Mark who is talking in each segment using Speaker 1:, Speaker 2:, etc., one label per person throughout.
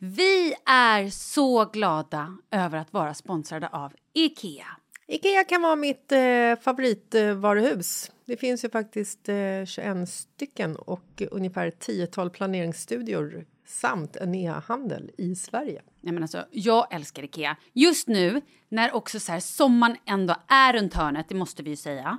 Speaker 1: Vi är så glada över att vara sponsrade av Ikea.
Speaker 2: Ikea kan vara mitt eh, favoritvaruhus. Det finns ju faktiskt eh, 21 stycken och ungefär 10 planeringsstudior samt en e-handel i Sverige.
Speaker 1: Nej, men alltså, jag älskar Ikea. Just nu, när också så här, sommaren ändå är runt hörnet, det måste vi ju säga.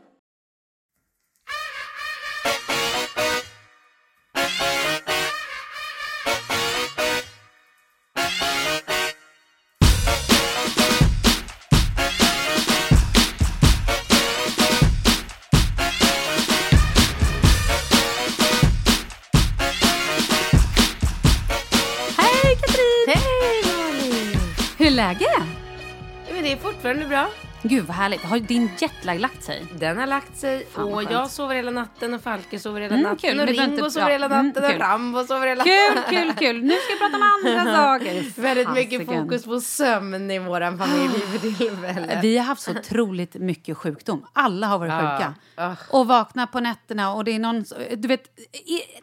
Speaker 3: Det är bra.
Speaker 1: Gud vad härligt. Har din jetlag lagt sig?
Speaker 3: Den har lagt sig
Speaker 1: Fan,
Speaker 3: och jag sover hela natten och Falke sover hela
Speaker 1: Mm,
Speaker 3: natten
Speaker 1: kul.
Speaker 3: och Ringo sover hela
Speaker 1: mm,
Speaker 3: natten och
Speaker 1: kul.
Speaker 3: Rambo sover hela
Speaker 1: Kul,
Speaker 3: natten.
Speaker 1: kul, kul. Nu ska vi prata om andra saker.
Speaker 3: Väldigt mycket fokus på sömn i våran familj för tillfället.
Speaker 1: Vi har haft så otroligt mycket sjukdom. Alla har varit
Speaker 3: Ja.
Speaker 1: sjuka.
Speaker 3: Ah.
Speaker 1: Och vaknar på nätterna och det är någon... Du vet,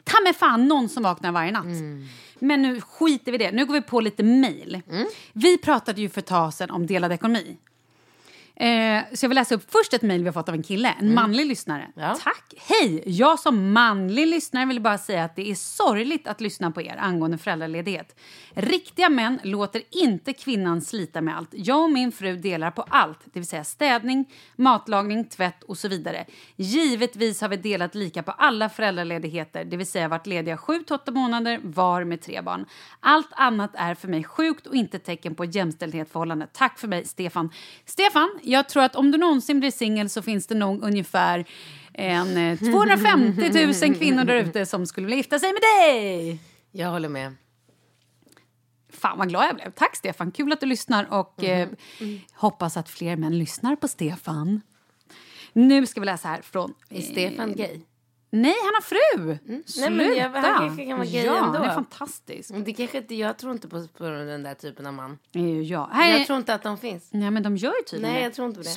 Speaker 1: ta mig fan någon som vaknar varje natt. Men nu skiter vi i det. Nu går vi på lite mejl. Vi pratade ju för ett tag sedan om delad ekonomi. Eh, så jag vill läsa upp först ett mejl vi har fått av en kille, en manlig lyssnare.
Speaker 3: Ja.
Speaker 1: Tack! Hej! Jag som manlig lyssnare vill bara säga att det är sorgligt att lyssna på er angående föräldraledighet. Riktiga män låter inte kvinnan slita med allt. Jag och min fru delar på allt, det vill säga städning, matlagning, tvätt och så vidare. Givetvis har vi delat lika på alla föräldraledigheter, det vill säga varit lediga 7 till 8 månader var med tre barn. Allt annat är för mig sjukt och inte tecken på jämställdhetsförhållande. Tack för mig, Stefan. Stefan, jag tror att om du någonsin blir singel så finns det nog ungefär en eh, 250 000 kvinnor där ute som skulle vilja gifta sig med dig.
Speaker 4: Jag håller med.
Speaker 1: Fan vad glad jag blev. Tack Stefan, kul att du lyssnar och eh, hoppas att fler män lyssnar på Stefan. Nu ska vi läsa här från...
Speaker 4: Är Stefan gay?
Speaker 1: Nej, han har fru! Sluta!
Speaker 4: Nej, men jag- han kanske kan vara gay
Speaker 1: ja,
Speaker 4: ändå.
Speaker 1: han är fantastisk.
Speaker 4: Det kanske inte, jag tror inte på, på den där typen av man.
Speaker 1: Ju jag. Här är...
Speaker 4: Jag tror inte att de finns.
Speaker 1: Nej, men de gör ju tydligen
Speaker 4: Nej, jag tror inte på det.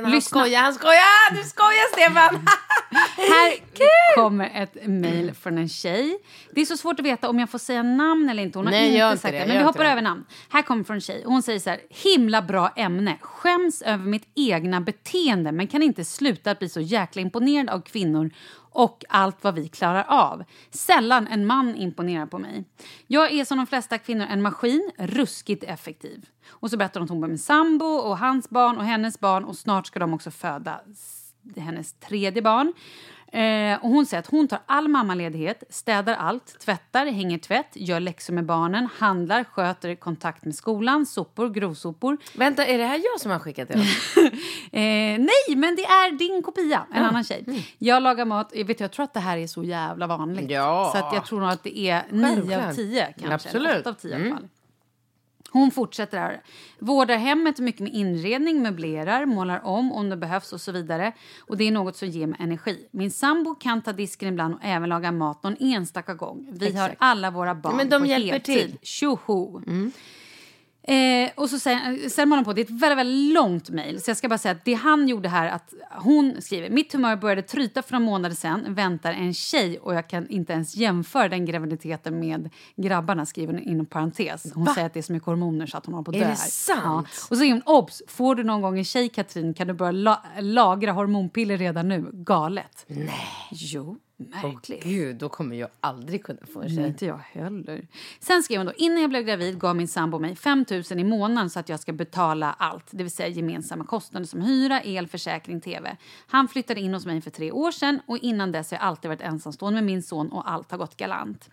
Speaker 4: När han
Speaker 1: Lyssna.
Speaker 4: skojar. Han skojar! Du skojar, Stefan!
Speaker 1: Här kommer ett mejl från en tjej. Det är så svårt att veta om jag får säga namn eller inte. Hon har
Speaker 4: Nej,
Speaker 1: inte sagt
Speaker 4: det,
Speaker 1: det. Men vi hoppar
Speaker 4: det.
Speaker 1: över namn. Här kommer från en tjej. Hon säger så här. Himla bra ämne. Skäms över mitt egna beteende men kan inte sluta att bli så jäkla imponerad av kvinnor och allt vad vi klarar av. Sällan en man imponerar på mig. Jag är som de flesta kvinnor en maskin, ruskigt effektiv. Och så berättar hon att hon bor med sambo och hans barn och hennes barn och snart ska de också föda hennes tredje barn. Eh, och hon säger att hon tar all mammaledighet, städar allt, tvättar, hänger tvätt, gör läxor med barnen, handlar, sköter kontakt med skolan, sopor, grovsopor.
Speaker 4: Vänta, är det här jag som har skickat det?
Speaker 1: Eh, nej, men det är din kopia, en annan tjej. Jag lagar mat, jag, vet, jag tror att det här är så jävla vanligt.
Speaker 4: Ja.
Speaker 1: Så att jag tror nog att det är nio av tio kanske.
Speaker 4: Absolut.
Speaker 1: Åtta av tio i alla fall. Hon fortsätter här. Vårdar hemmet mycket med inredning, möblerar, målar om om det behövs och så vidare. Och det är något som ger mig energi. Min sambo kan ta disken ibland och även laga mat någon enstaka gång. Vi har alla våra barn
Speaker 4: Men de
Speaker 1: på
Speaker 4: hjälper
Speaker 1: heltid.
Speaker 4: till.
Speaker 1: Tjoho! Eh, och så sen håller hon på, det är ett väldigt, väldigt långt mejl. Så jag ska bara säga att det han gjorde här, att hon skriver Mitt humör började tryta för några månader sedan, väntar en tjej och jag kan inte ens jämföra den graviditeten med grabbarna, skriver hon inom parentes. Hon säger att det är så mycket hormoner så att hon håller på att
Speaker 4: Är
Speaker 1: dö.
Speaker 4: det
Speaker 1: här.
Speaker 4: sant?
Speaker 1: Ja. Och så säger hon, obs, får du någon gång en tjej Katrin kan du börja la lagra hormonpiller redan nu. Galet. Nej. Jo, märkligt.
Speaker 4: Gud, då kommer jag aldrig kunna få en tjej.
Speaker 1: inte jag heller. Sen skrev hon då, innan jag blev gravid gav min sambo mig 5 000 i månaden så att jag ska betala allt, det vill säga gemensamma kostnader som hyra, el, försäkring, tv. Han flyttade in hos mig för tre år sedan och innan dess har jag alltid varit ensamstående med min son och allt har gått galant.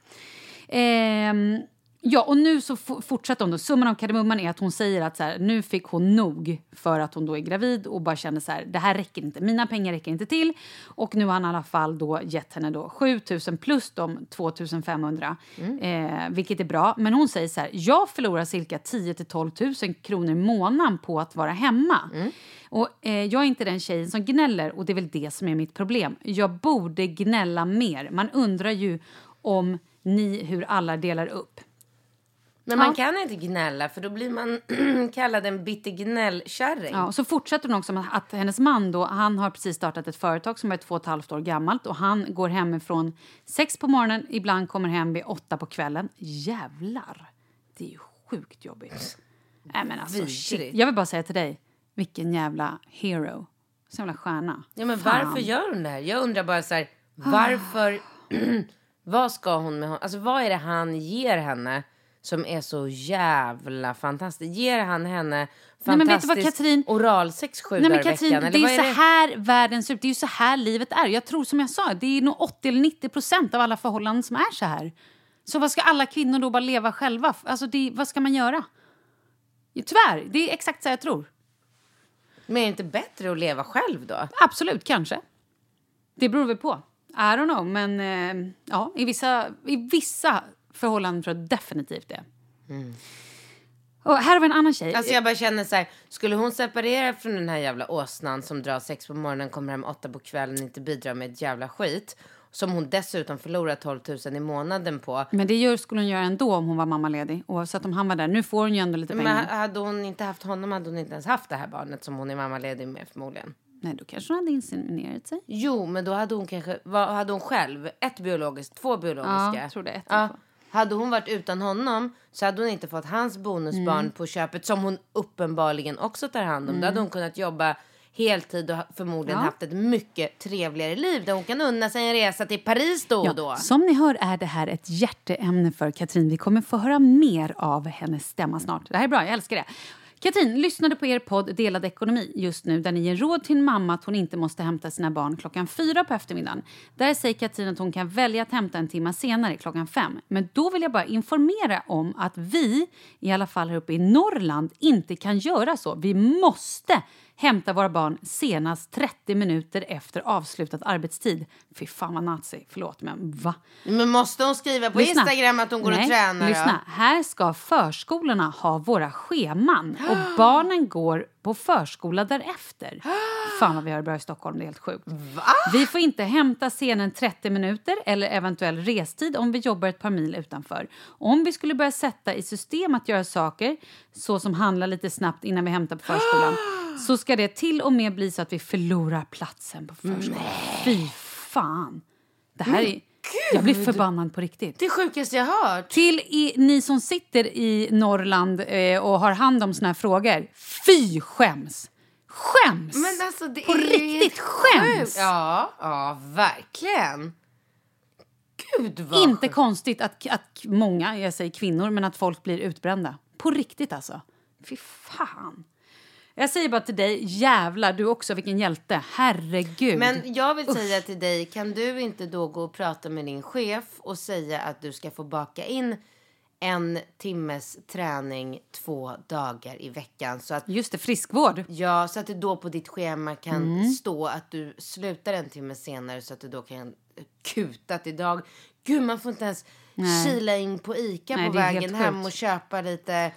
Speaker 1: Ehm, ja, och nu så fortsätter hon då. Summan av kardemumman är att hon säger att så här, nu fick hon nog för att hon då är gravid och bara känner så här, det här räcker inte, mina pengar räcker inte till. Och nu har han i alla fall då gett henne då 7 000 plus de 2 500, eh, vilket är bra. Men hon säger så här, jag förlorar cirka 10 till 12 000 kronor i månaden på att vara hemma. Och eh, jag är inte den tjejen som gnäller och det är väl det som är mitt problem. Jag borde gnälla mer. Man undrar ju om ni hur alla delar upp.
Speaker 4: Men man kan inte gnälla för då blir man kallad en bitter gnällkärring.
Speaker 1: Ja, och så fortsätter hon också med att hennes man då, han har precis startat ett företag som är två och ett halvt år gammalt och han går hemifrån sex på morgonen, ibland kommer hem vid åtta på kvällen. Jävlar! Det är ju sjukt jobbigt. Nej men alltså shit. Jag vill bara säga till dig, vilken jävla hero. Så jävla stjärna.
Speaker 4: Ja, men
Speaker 1: Fan.
Speaker 4: varför gör hon det här? Jag undrar bara så här, varför... vad ska hon med honom? Alltså vad är det han ger henne som är så jävla fantastiskt? Ger han henne
Speaker 1: Nej, Katrin?
Speaker 4: oralsex sju
Speaker 1: Nej, men Katrin,
Speaker 4: veckan?
Speaker 1: det är
Speaker 4: vad
Speaker 1: så här världen ser ut. Det är ju så här livet är. Jag tror som jag sa, det är nog 80 eller 90 procent av alla förhållanden som är så här. Så vad ska alla kvinnor då bara leva själva? Alltså det, vad ska man göra? Tyvärr, det är exakt så jag tror.
Speaker 4: Men är det inte bättre att leva själv då?
Speaker 1: Absolut, kanske. Det beror väl på. I don't know, men eh, ja, i vissa, i vissa förhållanden tror jag definitivt det. Och här har vi en annan tjej.
Speaker 4: Alltså jag bara känner så här, skulle hon separera från den här jävla åsnan som drar sex på morgonen, kommer hem åtta på kvällen, inte bidrar med ett jävla skit. Som hon dessutom förlorar 12 000 i månaden på.
Speaker 1: Men det gör, skulle hon göra ändå om hon var mammaledig. Oavsett om han var där. Nu får hon ju ändå lite
Speaker 4: Men
Speaker 1: pengar.
Speaker 4: hade hon inte haft honom hade hon inte ens haft det här barnet som hon är mammaledig med förmodligen.
Speaker 1: Nej, då kanske hon hade inseminerat sig.
Speaker 4: Jo, men då hade hon kanske, vad hade hon själv? Ett biologiskt, två biologiska?
Speaker 1: Ja, jag tror det ett
Speaker 4: Ja.
Speaker 1: fall.
Speaker 4: Hade hon varit utan honom så hade hon inte fått hans bonusbarn
Speaker 1: Mm.
Speaker 4: på köpet som hon uppenbarligen också tar hand om. Då hade hon kunnat jobba heltid och förmodligen
Speaker 1: Ja.
Speaker 4: haft ett mycket trevligare liv där hon kan unna sig en resa till Paris då och då.
Speaker 1: Ja, som ni hör är det här ett hjärteämne för Katrin. Vi kommer få höra mer av hennes stämma snart. Det här är bra, jag älskar det. Katrin lyssnade på er podd Delad ekonomi just nu där ni ger råd till en mamma att hon inte måste hämta sina barn klockan fyra på eftermiddagen. Där säger Katrin att hon kan välja att hämta en timme senare, klockan fem. Men då vill jag bara informera om att vi, i alla fall här uppe i Norrland, inte kan göra så. Vi måste hämta våra barn senast 30 minuter efter avslutad arbetstid. Fy fan vad nazi, förlåt men va?
Speaker 4: Men måste hon skriva på
Speaker 1: Lyssna.
Speaker 4: Instagram att hon går
Speaker 1: Nej,
Speaker 4: och tränar?
Speaker 1: Lyssna,
Speaker 4: Då?
Speaker 1: här ska förskolorna ha våra scheman och barnen går på förskola därefter. Fan vad vi har det bra i Stockholm, det är helt sjukt. Vi får inte hämta scenen 30 minuter eller eventuell restid om vi jobbar ett par mil utanför. Om vi skulle börja sätta i system att göra saker, så som handla lite snabbt innan vi hämtar på förskolan, så ska det till och med bli så att vi förlorar platsen på förskolan. Fy fan! Det här är... Jag blir förbannad på riktigt.
Speaker 4: Det sjukaste jag hört.
Speaker 1: Till i, ni som sitter i Norrland eh, och har hand om såna här frågor. Fy skäms! Skäms!
Speaker 4: Men alltså det
Speaker 1: På
Speaker 4: är
Speaker 1: riktigt skäms!
Speaker 4: Ja, ja, verkligen. Gud vad
Speaker 1: Inte
Speaker 4: sjukt.
Speaker 1: konstigt att, att många, jag säger kvinnor, men att folk blir utbrända. På riktigt alltså. Fy fan. Jag säger bara till dig, jävlar du också, vilken hjälte. Herregud.
Speaker 4: Men jag vill säga till dig, kan du inte då gå och prata med din chef och säga att du ska få baka in en timmes träning två dagar i veckan så att
Speaker 1: Just det, friskvård.
Speaker 4: Ja, så att det då på ditt schema kan
Speaker 1: Mm.
Speaker 4: stå att du slutar en timme senare så att du då kan kuta till dag. Gud, man får inte ens kila in på Ica
Speaker 1: Nej,
Speaker 4: på vägen hem och köpa lite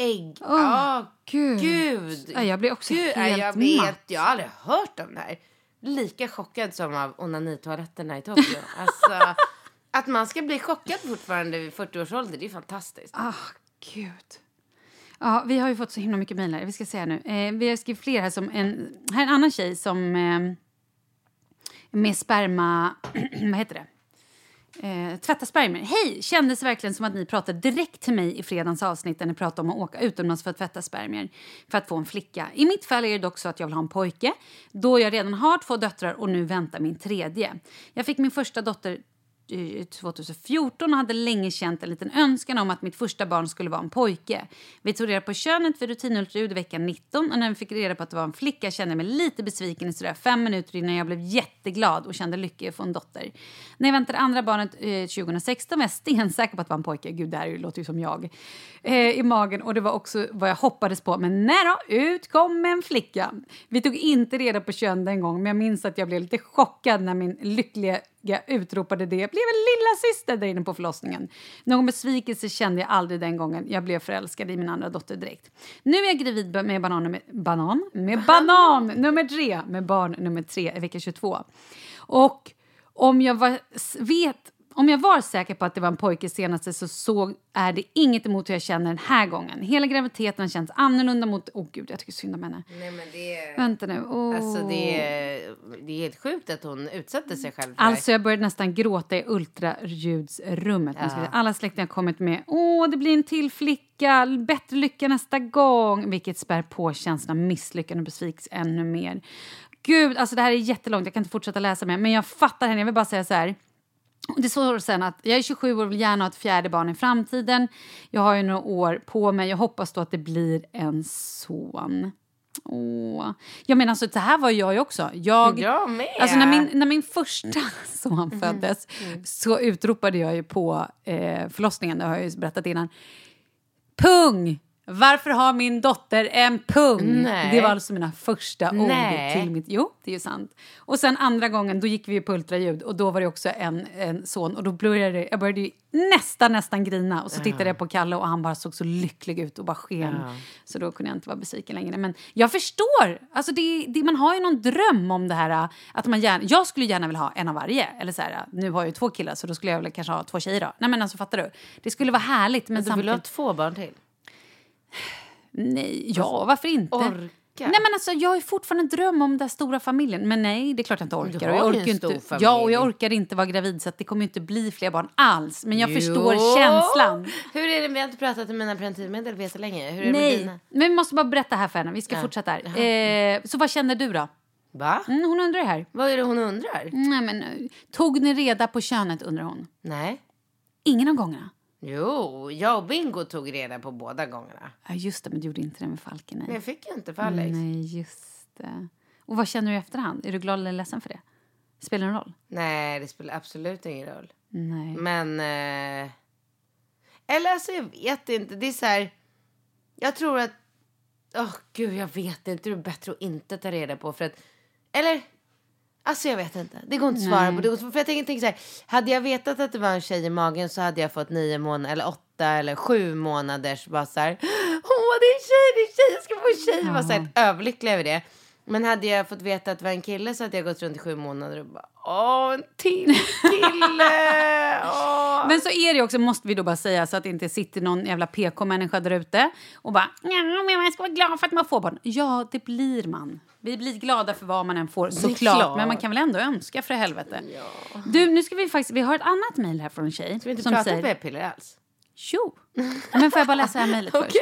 Speaker 4: ägg. Ja,
Speaker 1: Gud.
Speaker 4: gud.
Speaker 1: Ja, jag blir också
Speaker 4: Gud, ja,
Speaker 1: helt
Speaker 4: jag vet.
Speaker 1: matt.
Speaker 4: Jag har aldrig hört om det här. Lika chockad som av onanitoaletterna i Tokyo. alltså, att man ska bli chockad fortfarande vid 40 års ålder, det är fantastiskt.
Speaker 1: Ah, gud. Ja, vi har ju fått så himla mycket mejl. Vi ska här nu. Eh, vi har skrivit fler här som en... Här är en annan tjej som... Eh, med sperma... vad heter det? Eh, tvätta spermier. Hej! Kändes verkligen som att ni pratade direkt till mig i fredagens avsnitt där ni pratade om att åka utomlands för att tvätta spermier för att få en flicka. I mitt fall är det dock så att jag vill ha en pojke då jag redan har två döttrar och nu väntar min tredje. Jag fick min första dotter 2014 och hade länge känt en liten önskan om att mitt första barn skulle vara en pojke. Vi tog reda på könet vid rutinultraljud i vecka 19 och när vi fick reda på att det var en flicka kände jag mig lite besviken i sådär fem minuter innan jag blev jätteglad och kände lycka i att få en dotter. När jag väntade andra barnet eh, 2016 var jag stensäker på att det var en pojke. Gud, det här låter ju som jag. Eh, I magen och det var också vad jag hoppades på. Men nej då, ut kom en flicka. Vi tog inte reda på kön den gången men jag minns att jag blev lite chockad när min lyckliga utropade det. Jag blev en lilla syster där inne på förlossningen. Någon besvikelse kände jag aldrig den gången. Jag blev förälskad i min andra dotter direkt. Nu är jag gravid med banan nummer, banan? Med banan nummer tre, med barn nummer tre i vecka 22. Och om jag var, vet om jag var säker på att det var en pojke senaste så, så är det inget emot hur jag känner den här gången. Hela graviditeten känns annorlunda mot... Åh oh, gud, jag tycker synd om henne.
Speaker 4: Nej, men det.
Speaker 1: Vänta nu. Åh.
Speaker 4: Alltså det är, det är helt sjukt att hon utsätter sig själv för.
Speaker 1: Alltså jag började nästan gråta i ultraljudsrummet. Ja. Alla släktingar har kommit med åh det blir en till flicka, bättre lycka nästa gång. Vilket spär på känslan av misslyckande och besvikelse ännu mer. Gud, alltså det här är jättelångt, jag kan inte fortsätta läsa mer. Men jag fattar henne, jag vill bara säga så här. Det står sen att jag är 27 år och vill gärna ha ett fjärde barn i framtiden. Jag har ju några år på mig. Jag hoppas då att det blir en son. Åh. Jag menar, alltså, det här var jag ju också. Jag,
Speaker 4: Jag med.
Speaker 1: Alltså, när, min, när min första son föddes så utropade jag ju på eh, förlossningen, det har jag ju berättat innan. Pung! Varför har min dotter en pung?
Speaker 4: Nej.
Speaker 1: Det var alltså mina första
Speaker 4: Nej.
Speaker 1: ord till mitt... Jo, det är ju sant. Och sen andra gången, då gick vi på ultraljud och då var det också en, en son och då började jag började ju nästan, nästan grina och så tittade jag på Kalle och han bara såg så lycklig ut och bara sken. Så då kunde jag inte vara besviken längre. Men jag förstår! Alltså det, det, man har ju någon dröm om det här att man gärna... Jag skulle gärna vilja ha en av varje. Eller så här, nu har jag ju två killar så då skulle jag väl kanske ha två tjejer då. Nej men alltså fattar du? Det skulle vara härligt men
Speaker 4: Du vill ha två barn till?
Speaker 1: Nej, ja, varför inte?
Speaker 4: orka.
Speaker 1: Nej, men alltså, jag har fortfarande en dröm om den stora familjen. Men nej, det är klart jag inte
Speaker 4: du
Speaker 1: orkar.
Speaker 4: har
Speaker 1: Och jag orkar
Speaker 4: en stor
Speaker 1: inte,
Speaker 4: familj.
Speaker 1: Ja, och jag orkar inte vara gravid så det kommer inte bli fler barn alls. Men jag
Speaker 4: Jo.
Speaker 1: förstår känslan.
Speaker 4: Hur är det? Vi har inte pratat om mina preventivmedel vet jag länge. Hur är det med
Speaker 1: Nej,
Speaker 4: dina?
Speaker 1: men vi måste bara berätta här för henne. Vi ska fortsätta här. Eh, så vad känner du då?
Speaker 4: Va?
Speaker 1: Mm, hon undrar här.
Speaker 4: Vad är det hon undrar?
Speaker 1: Nej, men, eh, tog ni reda på könet undrar hon.
Speaker 4: Nej.
Speaker 1: Ingen av gångerna.
Speaker 4: Jo, jag och Bingo tog reda på båda gångerna.
Speaker 1: Ja, just det, men du gjorde inte det med Falken. Nej,
Speaker 4: jag fick ju inte för Alex.
Speaker 1: nej just det. Och vad känner du i efterhand? Är du glad eller ledsen för det? Spelar det någon roll?
Speaker 4: Nej, det spelar absolut ingen roll.
Speaker 1: Nej.
Speaker 4: Men... Eh... Eller alltså, jag vet inte. Det är så här... Jag tror att Åh gud, jag vet inte. Det är bättre att inte ta reda på för att... Eller? Alltså jag vet inte. Det går inte att svara på. Det går, inte- för jag tänker, tänker så här. Hade jag vetat att det var en tjej i magen så hade jag fått nio månader eller åtta eller sju månaders bara så här. Åh, det är en tjej, det är en tjej, jag ska få en tjej. Jag var så här, överlycklig över det. Men hade jag fått veta att det var en kille så hade jag gått runt i sju månader och bara åh, en till kille. Åh.
Speaker 1: Men så är det också, måste vi då bara säga, så att det inte sitter någon jävla PK-människa där ute och bara ja, men man ska vara glad för att man får barn. Ja, det blir man. Vi blir glada för vad man än får, såklart.
Speaker 4: klart.
Speaker 1: Men man kan väl ändå önska för helvete. Du, nu ska vi faktiskt, vi har ett annat mejl här från en tjej.
Speaker 4: Ska vi inte
Speaker 1: som
Speaker 4: prata
Speaker 1: säger,
Speaker 4: p-piller alls?
Speaker 1: Jo. Men får jag bara läsa det här mejlet först?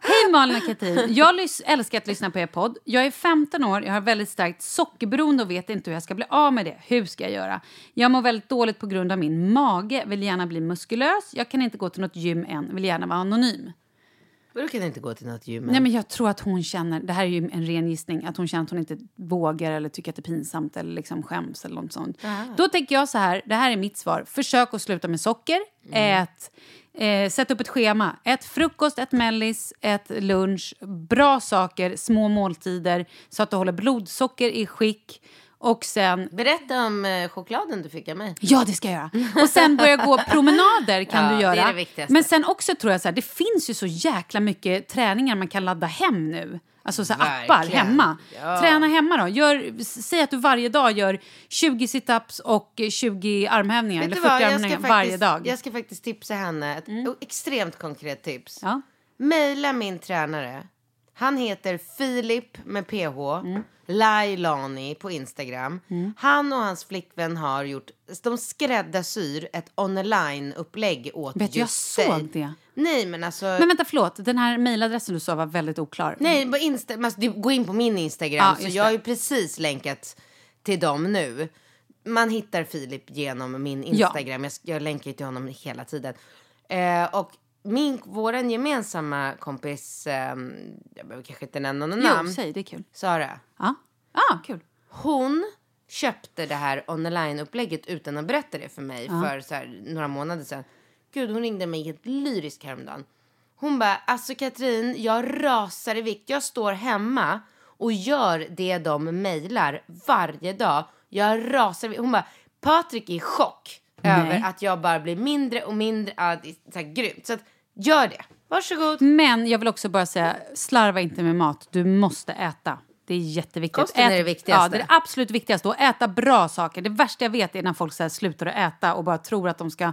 Speaker 1: Hej Malin och Katrin. Jag älskar att lyssna på er podd. Jag är 15 år, jag har väldigt starkt sockerberoende och vet inte hur jag ska bli av med det. Hur ska jag göra? Jag mår väldigt dåligt på grund av min mage, vill gärna bli muskulös. Jag kan inte gå till något gym än, vill gärna vara anonym.
Speaker 4: Vadå kan inte gå till något gym?
Speaker 1: Nej, men jag tror att hon känner, det här är ju en ren gissning, att hon känner att hon inte vågar eller tycker att det är pinsamt eller liksom skäms eller något sånt. Då tänker jag så här, det här är mitt svar. Försök att sluta med socker. Ät, eh, sätt upp ett schema. Ät frukost, ät mellis, ät lunch. Bra saker, små måltider så att du håller blodsocker i skick. Och sen
Speaker 4: Berätta om eh, chokladen du fick av mig.
Speaker 1: Ja, det ska jag göra. Och sen börja gå promenader kan
Speaker 4: Ja,
Speaker 1: du
Speaker 4: det
Speaker 1: göra.
Speaker 4: är det viktigaste.
Speaker 1: Men sen också tror jag så här, det finns ju så jäkla mycket träningar man kan ladda hem nu. Alltså så appar hemma.
Speaker 4: Ja.
Speaker 1: Träna hemma då. Gör, säg att du varje dag gör 20 situps och 20 armhävningar.
Speaker 4: Vet
Speaker 1: eller
Speaker 4: du
Speaker 1: 40
Speaker 4: vad, jag ska,
Speaker 1: armhävningar varje
Speaker 4: faktiskt,
Speaker 1: dag. Mm.
Speaker 4: jag ska faktiskt tipsa henne ett extremt konkret tips.
Speaker 1: Ja.
Speaker 4: Mejla min tränare. Han heter Filip med PH.
Speaker 1: Mm.
Speaker 4: Lailani på Instagram. Han och hans flickvän har gjort, de skräddarsyr ett online-upplägg åt
Speaker 1: Vet jag
Speaker 4: just dig.
Speaker 1: såg det.
Speaker 4: Nej men alltså.
Speaker 1: Men vänta, förlåt. Den här mejladressen du sa var väldigt oklar.
Speaker 4: Nej, på Insta, alltså, du, gå in på min Instagram.
Speaker 1: Ja,
Speaker 4: så jag har ju precis länkat till dem nu. Man hittar Filip genom min Instagram. Jag, jag länkar ju till honom hela tiden. Eh, och min, våran gemensamma kompis, ehm, jag behöver kanske inte nämna någon namn,
Speaker 1: Jo, säg. Det är kul.
Speaker 4: Sara.
Speaker 1: Ja, ah, kul.
Speaker 4: Hon köpte det här online-upplägget utan att berätta det för mig för så här, några månader sedan. Gud, hon ringde mig helt lyrisk häromdagen. Hon bara, alltså Katrin, jag rasar i vikt. Jag står hemma och gör det de mejlar varje dag. Jag rasar i vikt. Hon bara, Patrik är i chock över att jag bara blir mindre och mindre. Ja, det är så här grymt. Så att, gör det. Varsågod.
Speaker 1: Men jag vill också bara säga, slarva inte med mat. Du måste äta. Det är jätteviktigt.
Speaker 4: Kosten är det viktigaste.
Speaker 1: Ja, det är det absolut viktigaste. Och äta bra saker. Det värsta jag vet är när folk så slutar att äta och bara tror att de ska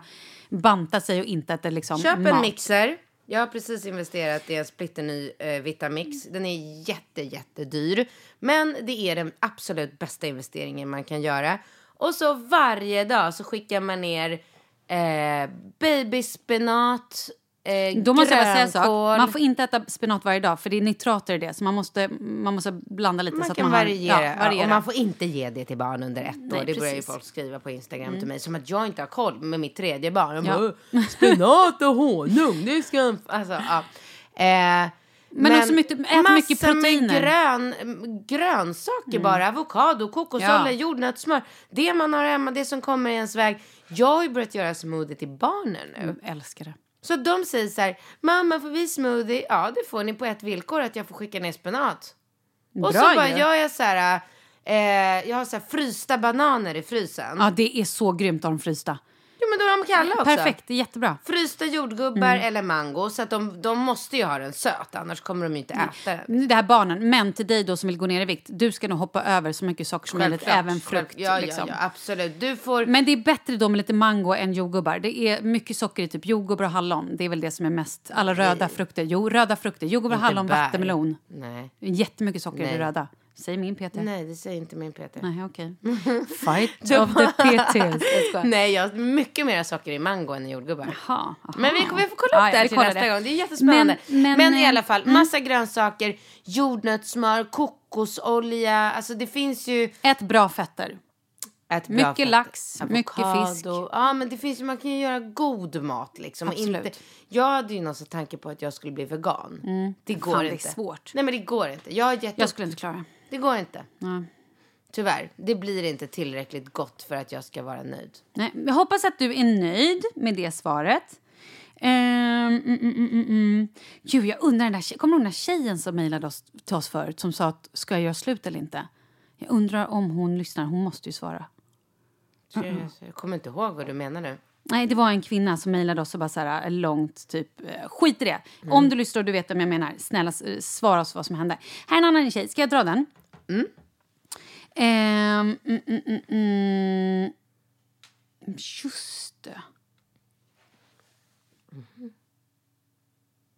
Speaker 1: banta sig och inte äta liksom
Speaker 4: Köp
Speaker 1: mat.
Speaker 4: en mixer. Jag har precis investerat i en splitterny eh, Vitamix. Den är jätte, jättedyr. Men det är den absolut bästa investeringen man kan göra. Och så varje dag så skickar man ner eh, babyspenat, eh,
Speaker 1: Då måste jag bara säga en sak. Man får inte äta spenat varje dag för det är nitrater i det. Så man måste, man måste blanda lite.
Speaker 4: Man
Speaker 1: så
Speaker 4: kan
Speaker 1: man
Speaker 4: variera.
Speaker 1: ja, variera.
Speaker 4: och man får inte ge det till barn under ett
Speaker 1: Nej,
Speaker 4: år. Det börjar ju.
Speaker 1: Mm.
Speaker 4: folk skriva på Instagram till mig. Som att jag inte har koll med mitt tredje barn.
Speaker 1: Ja.
Speaker 4: bara, "Åh, spenat och honung, det ska... han f-" Alltså, ja. Eh, men
Speaker 1: också mycket- ät mycket proteiner.
Speaker 4: grön, mm, grönsaker bara. Avokado, kokosolja,
Speaker 1: Mm. Ja.
Speaker 4: jordnötssmör. Det man har hemma, det som kommer i ens väg. Jag har ju börjat göra smoothie till barnen nu.
Speaker 1: Jag älskar det.
Speaker 4: Så de säger så här, mamma får vi smoothie? Ja det får ni på ett villkor att jag får skicka ner spenat. Och
Speaker 1: Bra
Speaker 4: så bara
Speaker 1: ju.
Speaker 4: gör jag så här, eh, jag har så här frysta bananer i frysen.
Speaker 1: Ja, det är så grymt av de frysta.
Speaker 4: Jo men då är de kalla också.
Speaker 1: Perfekt, det är jättebra.
Speaker 4: Frysta jordgubbar eller mango så att de, de måste ju ha den söt annars kommer de inte äta den.
Speaker 1: Det här barnen, men till dig då som vill gå ner i vikt. Du ska nog hoppa över så mycket socker som möjligt, även frukt.
Speaker 4: Ja,
Speaker 1: liksom.
Speaker 4: ja, ja, absolut. Du får...
Speaker 1: Men det är bättre då med lite mango än jordgubbar. Det är mycket socker i typ jordgubbar och hallon. Det är väl det som är mest. Alla röda frukter. Jo, röda frukter. Jordgubbar, hallon,
Speaker 4: bär.
Speaker 1: vattenmelon.
Speaker 4: Nej.
Speaker 1: Jättemycket socker i det röda. Säger min PT. Nej,
Speaker 4: Nej, det säger inte min Peter.
Speaker 1: okej. Fight of the PTs.
Speaker 4: Nej, jag har mycket mer socker i mango än i jordgubbar.
Speaker 1: Jaha, aha.
Speaker 4: Men vi, vi får kolla upp
Speaker 1: Ja,
Speaker 4: det här till nästa
Speaker 1: det.
Speaker 4: gång. Det är jättespännande.
Speaker 1: Men-
Speaker 4: Men,
Speaker 1: men,
Speaker 4: i
Speaker 1: eh,
Speaker 4: alla fall, massa grönsaker, jordnötssmör, kokosolja. Alltså det finns ju...
Speaker 1: Ät bra fetter.
Speaker 4: Ät bra
Speaker 1: Mycket
Speaker 4: fetter.
Speaker 1: lax, mycket
Speaker 4: Avokado.
Speaker 1: fisk.
Speaker 4: Ja, men det finns ju, man kan ju göra god mat liksom.
Speaker 1: Absolut.
Speaker 4: Inte, jag hade ju någon tanke på att jag skulle bli vegan. Det går
Speaker 1: Fan, det är
Speaker 4: inte.
Speaker 1: svårt.
Speaker 4: Nej, men det går inte. Jag gett
Speaker 1: Jag skulle inte klara det.
Speaker 4: Går inte.
Speaker 1: Nej.
Speaker 4: Tyvärr. Det blir inte tillräckligt gott för att jag ska vara nöjd.
Speaker 1: Nej, jag hoppas att du är nöjd med det svaret. Ehm, mm, mm, mm, mm, mm. Gud, jag undrar den där Kommer du ihåg den där tjejen som mejlade oss, till oss förut som sa att ska jag göra slut eller inte? Jag undrar om hon lyssnar. Hon måste ju svara.
Speaker 4: Jag kommer inte ihåg vad du menar nu.
Speaker 1: Nej, det var en kvinna som mejlade oss och bara så här långt typ eh, skit i det. Om du lyssnar och du vet vem jag menar, snälla svara oss vad som hände. Här är en annan tjej, ska jag dra den? Mm, mm, mm, mm. Just det.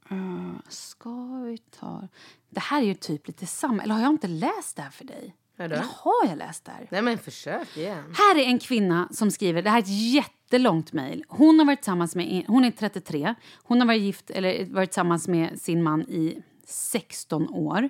Speaker 1: Eh, ska vi ta... Det här är ju typ lite samma... Eller har jag inte läst det här för dig? Eller har jag läst det här?
Speaker 4: Nej men försök igen.
Speaker 1: Här är en kvinna som skriver, det här är ett jättelångt mejl. Hon har varit tillsammans med, hon är 33, hon har varit gift eller varit tillsammans med sin man i 16 år.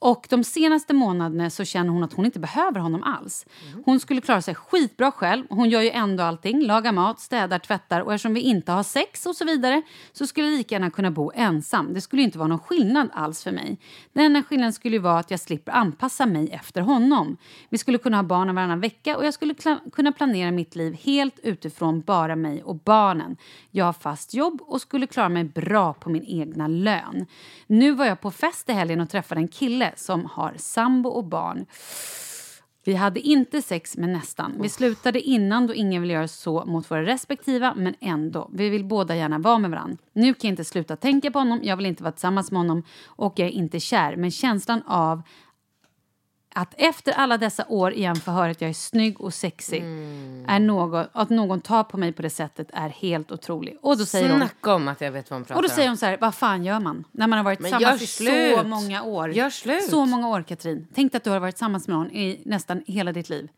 Speaker 1: Och de senaste månaderna så känner hon att hon inte behöver honom alls. Hon skulle klara sig skitbra själv. Hon gör ju ändå allting. Lagar mat, städar, tvättar. Och eftersom vi inte har sex och så vidare så skulle jag lika gärna kunna bo ensam. Det skulle inte vara någon skillnad alls för mig. Den enda skillnaden skulle ju vara att jag slipper anpassa mig efter honom. Vi skulle kunna ha barnen varannan vecka och jag skulle kunna planera mitt liv helt utifrån bara mig och barnen. Jag har fast jobb och skulle klara mig bra på min egna lön. Nu var jag på fest i helgen och träffade en kille som har sambo och barn. Vi hade inte sex, men nästan. Vi slutade innan då ingen vill göra så mot våra respektiva, men ändå. Vi vill båda gärna vara med varandra. Nu kan jag inte sluta tänka på honom, jag vill inte vara tillsammans med honom och jag är inte kär. Men känslan av att efter alla dessa år igen få höra att jag är snygg och sexig är något, att någon tar på mig på det sättet är helt otroligt. Och då säger hon,
Speaker 4: Snacka om att jag vet vad hon pratar
Speaker 1: och då säger hon så här, vad fan gör man? När man har varit
Speaker 4: Men
Speaker 1: tillsammans i så många år.
Speaker 4: Gör slut.
Speaker 1: Så många år, Katrin. Tänk att du har varit tillsammans med någon i nästan hela ditt liv.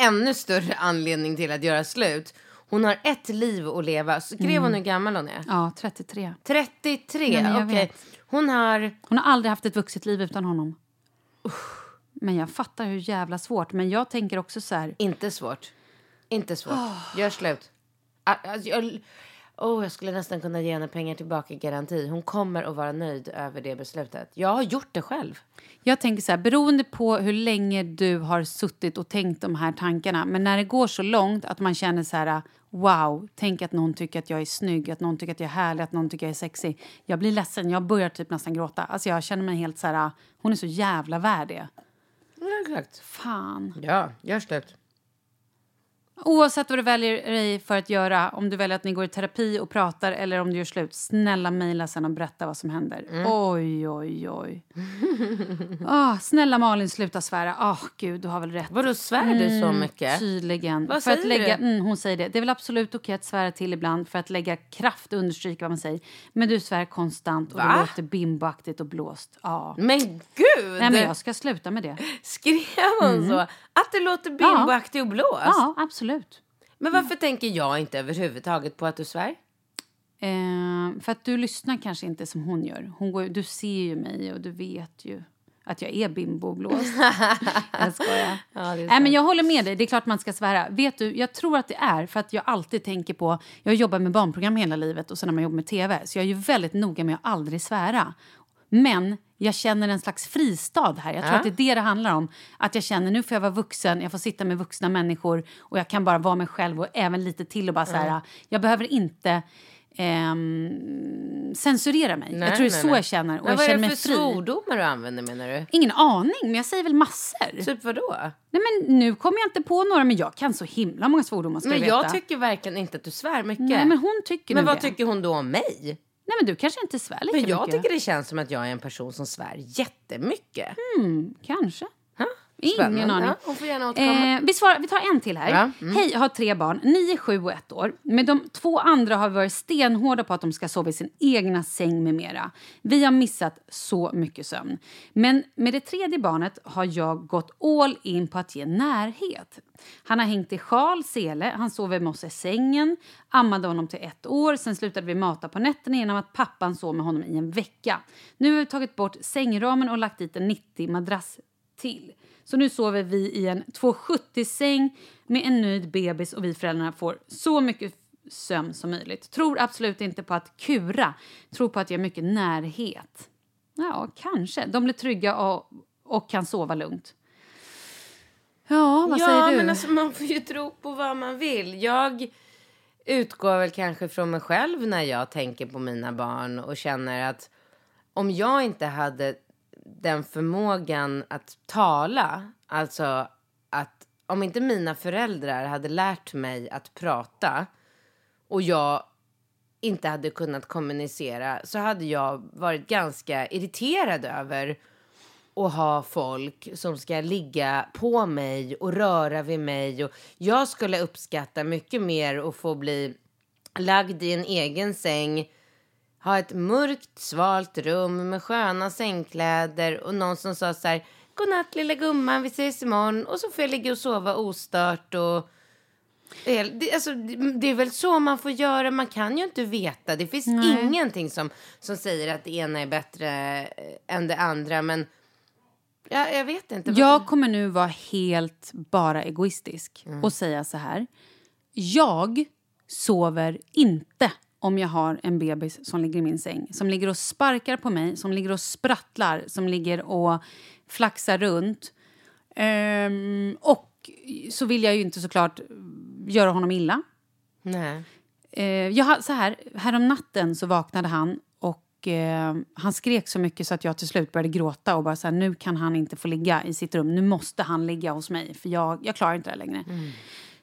Speaker 4: Ännu större anledning till att göra slut. Hon har ett liv att leva. Skrev hon hur gammal hon är?
Speaker 1: Ja, 33.
Speaker 4: 33,
Speaker 1: Ja, men jag
Speaker 4: okej.
Speaker 1: vet.
Speaker 4: Hon har...
Speaker 1: Hon har aldrig haft ett vuxet liv utan honom. Men jag fattar hur jävla svårt. Men jag tänker också så här...
Speaker 4: Inte svårt. Inte svårt.
Speaker 1: Ah.
Speaker 4: Gör slut. Ah, Alltså, jag, oh, jag skulle nästan kunna ge henne pengar tillbaka i garanti. Hon kommer att vara nöjd över det beslutet. Jag har gjort det själv.
Speaker 1: Jag tänker så här, beroende på hur länge du har suttit och tänkt de här tankarna. Men när det går så långt att man känner så här, wow, tänk att någon tycker att jag är snygg, att någon tycker att jag är härlig, att någon tycker jag är sexig. Jag blir ledsen, jag börjar typ nästan gråta. Alltså jag känner mig helt så här, hon är så jävla värd det.
Speaker 4: Exakt.
Speaker 1: Fan.
Speaker 4: Ja, gör slut.
Speaker 1: Oavsett vad du väljer dig för att göra, om du väljer att ni går i terapi och pratar eller om du gör slut, snälla mejla sen och berätta vad som händer. Oj, oj, oj. Ah, snälla Malin, sluta svära. Ah, gud, du har väl rätt.
Speaker 4: Vadå, svär du så mycket?
Speaker 1: Tydligen.
Speaker 4: Vad
Speaker 1: för att
Speaker 4: säger
Speaker 1: lägga,
Speaker 4: du?
Speaker 1: mm, hon säger det. Det är väl absolut okej att svära till ibland för att lägga kraft och understryka vad man säger. Men du svär konstant och
Speaker 4: Va?
Speaker 1: det låter bimboaktigt och blåst. Ja.
Speaker 4: Men gud!
Speaker 1: Nej, men jag ska sluta med det.
Speaker 4: Skrev hon så? Att det låter bimboaktig och blåst?
Speaker 1: Ja, absolut.
Speaker 4: Men varför tänker jag inte överhuvudtaget på att du svär?
Speaker 1: Eh, för att du lyssnar kanske inte som hon gör. Hon går, du ser ju mig och du vet ju att jag är bimbo och blåst. jag skojar. Nej, men jag håller med dig. Det är klart man ska svära. Vet du, jag tror att det är för att jag alltid tänker på... Jag har jobbat med barnprogram hela livet och sen har man jobbat med tv. Så jag är ju väldigt noga med att aldrig svära. Men jag känner en slags fristad här. Jag tror
Speaker 4: Ja.
Speaker 1: att det är det det handlar om. Att jag känner nu får jag vara vuxen, jag får sitta med vuxna människor och jag kan bara vara mig själv och även lite till och bara så här, jag behöver inte ehm, censurera mig. jag tror det är så jag känner och
Speaker 4: Men
Speaker 1: jag
Speaker 4: vad är det för svordomar du använder menar du?
Speaker 1: Ingen aning, men jag säger väl massor.
Speaker 4: Typ vadå?
Speaker 1: Nej, men nu kommer jag inte på några, men jag kan så himla många svordomar ska
Speaker 4: Men jag
Speaker 1: veta.
Speaker 4: tycker verkligen inte att du svär mycket.
Speaker 1: Nej, men hon tycker
Speaker 4: Men vad
Speaker 1: det.
Speaker 4: tycker hon då om mig?
Speaker 1: Nej, men du kanske inte svär lika
Speaker 4: För jag
Speaker 1: mycket.
Speaker 4: tycker det känns som att jag är en person som svär jättemycket.
Speaker 1: Kanske. Ingen aning.
Speaker 4: Ja.
Speaker 1: Eh, vi, svarar, vi tar en till här.
Speaker 4: Ja, mm.
Speaker 1: Hej, jag har tre barn. Nio, sju och ett år. Med de två andra har vi varit stenhårda på att de ska sova i sin egna säng med mera. Vi har missat så mycket sömn. Men med det tredje barnet har jag gått all in på att ge närhet. Han har hängt i sjal, sele, han sover med oss i sängen, ammade honom till ett år, sen slutade vi mata på nätterna genom att pappan sov med honom i en vecka. Nu har vi tagit bort sängramen och lagt dit en 90-madrass till. Så nu sover vi i en 270-säng med en nöjd bebis och vi föräldrarna får så mycket sömn som möjligt. Tror absolut inte på att kura, tror på att ge mycket närhet. Ja, kanske. De blir trygga och, och kan sova lugnt. Ja, vad
Speaker 4: ja,
Speaker 1: säger du?
Speaker 4: men alltså man får ju tro på vad man vill. Jag utgår väl kanske från mig själv när jag tänker på mina barn och känner att om jag inte hade den förmågan att tala, alltså att om inte mina föräldrar hade lärt mig att prata och jag inte hade kunnat kommunicera så hade jag varit ganska irriterad över att ha folk som ska ligga på mig och röra vid mig. Och jag skulle uppskatta mycket mer att få bli lagd i en egen säng ha ett mörkt, svalt rum med sköna sängkläder och någon som sa så här Godnatt lilla gumman, vi ses imorgon. Och så får jag ligga och sova ostört och... Det, alltså, det är väl så man får göra. Man kan ju inte veta. Det finns Nej. ingenting som, som säger att det ena är bättre än det andra. Men ja, jag vet inte.
Speaker 1: Jag kommer nu vara helt bara egoistisk mm. och säga så här. Jag sover inte om jag har en bebis som ligger i min säng. Som ligger och sparkar på mig, som ligger och sprattlar, som ligger och flaxar runt. Ehm, och så vill jag ju inte såklart göra honom illa.
Speaker 4: Nej.
Speaker 1: Ehm, jag, så här, härom natten så vaknade han och eh, han skrek så mycket så att jag till slut började gråta och bara så här, nu kan han inte få ligga i sitt rum. Nu måste han ligga hos mig för jag, jag klarar inte det längre. Mm.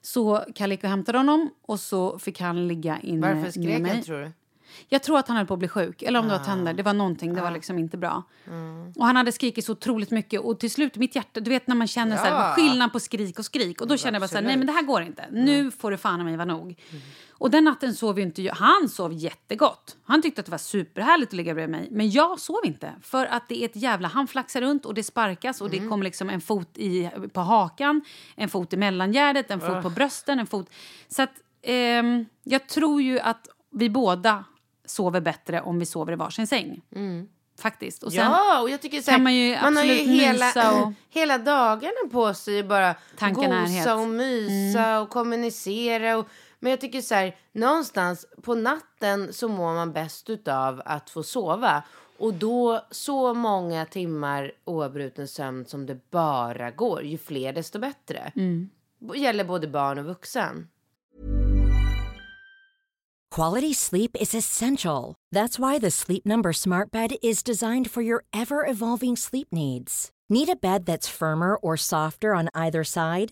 Speaker 1: Så och hämtade honom och så fick han ligga inne
Speaker 4: Varför skrek han tror du?
Speaker 1: Jag tror att han höll på att bli sjuk. Eller om ah. det var tänder. Det var någonting. Det var liksom inte bra. Mm. Och han hade skrikit så otroligt mycket. Och till slut, mitt hjärta, du vet när man känner ja. så här, skillnad på skrik och skrik. Och då kände jag bara så här, nej men det här går inte. Mm. Nu får det fan mig vara nog. Mm. Och den natten sov inte jag. Han sov jättegott. Han tyckte att det var superhärligt att ligga bredvid mig. Men jag sov inte. För att det är ett jävla... Han flaxar runt och det sparkas och det kommer liksom en fot i, på hakan, en fot i mellangärdet, en fot på brösten, en fot... Så att ehm, jag tror ju att vi båda sover bättre om vi sover i varsin säng. Mm. Faktiskt.
Speaker 4: Och sen ja, och jag tycker så här, man, ju man har ju hela, och, hela dagarna på sig bara gosa och mysa mm. och kommunicera. Och, men jag tycker så här, någonstans på natten så mår man bäst av att få sova. Och då så många timmar oavbruten sömn som det bara går. Ju fler desto bättre. Mm. Gäller både barn och vuxen.
Speaker 5: Quality sleep is essential. That's why the Sleep Number smart bed is designed for your ever-evolving sleep needs. Need a bed that's firmer or softer on either side?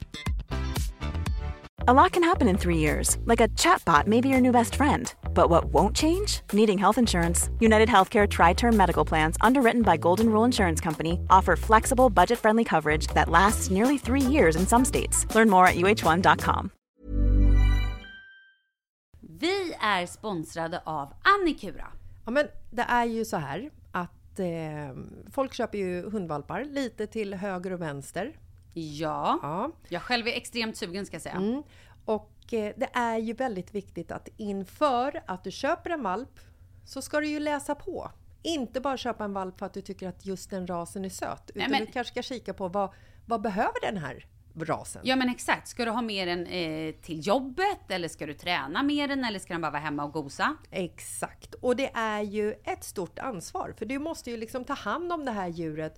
Speaker 6: A lot can happen in three years, like a chatbot may be your new best friend. But what won't change? Needing health insurance. United Healthcare Tri Term Medical Plans, underwritten by Golden Rule Insurance Company, offer flexible, budget friendly coverage that lasts nearly three years in some states. Learn more at uh1.com.
Speaker 1: Vi är sponsrade av Annikura.
Speaker 2: Ja, men det är ju så här att eh, folk köper ju hundvalpar lite till höger och vänster.
Speaker 1: Ja. ja. Jag själv är extremt sugen ska jag säga. Mm.
Speaker 2: Och eh, det är ju väldigt viktigt att inför att du köper en valp så ska du ju läsa på. Inte bara köpa en valp för att du tycker att just den rasen är söt. Utan Nej, men... du kanske ska kika på vad, vad behöver den här rasen?
Speaker 1: Ja men exakt. Ska du ha med den eh, till jobbet eller ska du träna med den eller ska den bara vara hemma och gosa?
Speaker 2: Exakt. Och det är ju ett stort ansvar för du måste ju liksom ta hand om det här djuret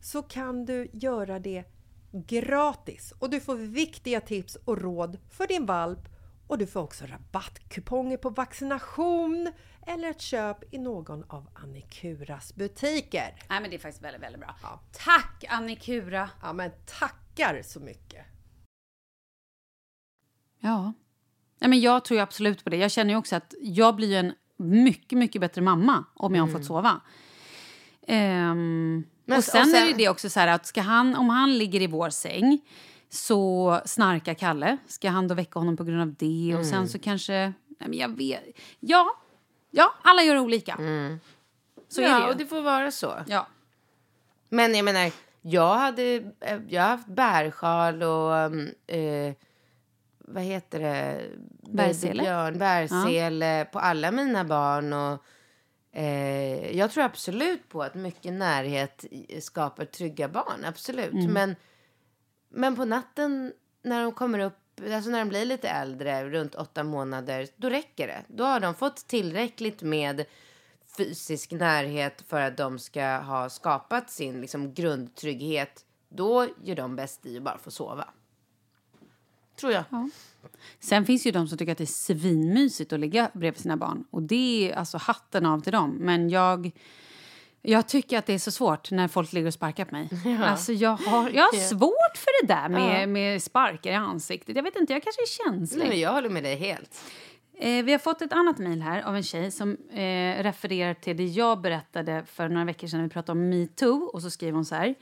Speaker 2: så kan du göra det gratis och du får viktiga tips och råd för din valp och du får också rabattkuponger på vaccination eller ett köp i någon av Annikuras butiker.
Speaker 1: Nej, men det är faktiskt väldigt, väldigt bra.
Speaker 2: Ja.
Speaker 1: Tack Annikura!
Speaker 2: Ja, men tackar så mycket!
Speaker 1: Ja. Nej, men jag tror ju absolut på det. Jag känner ju också att jag blir ju en mycket, mycket bättre mamma om jag har fått sova. Ehm,
Speaker 4: Men
Speaker 1: och, sen
Speaker 4: och sen-
Speaker 1: är det också så här att ska han, om han ligger i vår säng så snarkar Kalle. Ska han då väcka honom på grund av det? Och sen så kanske... Nej, men jag vet. Ja, ja alla gör olika. Så är det
Speaker 4: ja,
Speaker 1: ju.
Speaker 4: och det får vara så.
Speaker 1: Ja.
Speaker 4: Men jag menar, jag hade jag har haft bärsjal och um, eh, vad heter det?
Speaker 1: Bärsele?
Speaker 4: Björn, bärsele på alla mina barn. Och, eh, jag tror absolut på att mycket närhet skapar trygga barn. Absolut. Men, men på natten när de kommer upp, alltså när de blir lite äldre, runt åtta månader, då räcker det. Då har de fått tillräckligt med fysisk närhet för att de ska ha skapat sin liksom, grundtrygghet. Då gör de bäst i att bara få sova. Tror jag.
Speaker 1: Sen finns ju de som tycker att det är svinmysigt att ligga bredvid sina barn. Och det är alltså hatten av till dem. Men jag, jag tycker att det är så svårt när folk ligger och sparkar på mig. Alltså jag har, jag har svårt för det där med, med sparkar i ansiktet. Jag vet inte, jag kanske är känslig.
Speaker 4: Nej, jag håller med dig helt.
Speaker 1: Eh, vi har fått ett annat mejl här av en tjej som eh, refererar till det jag berättade för några veckor sedan när vi pratade om metoo. Och så skriver hon så här.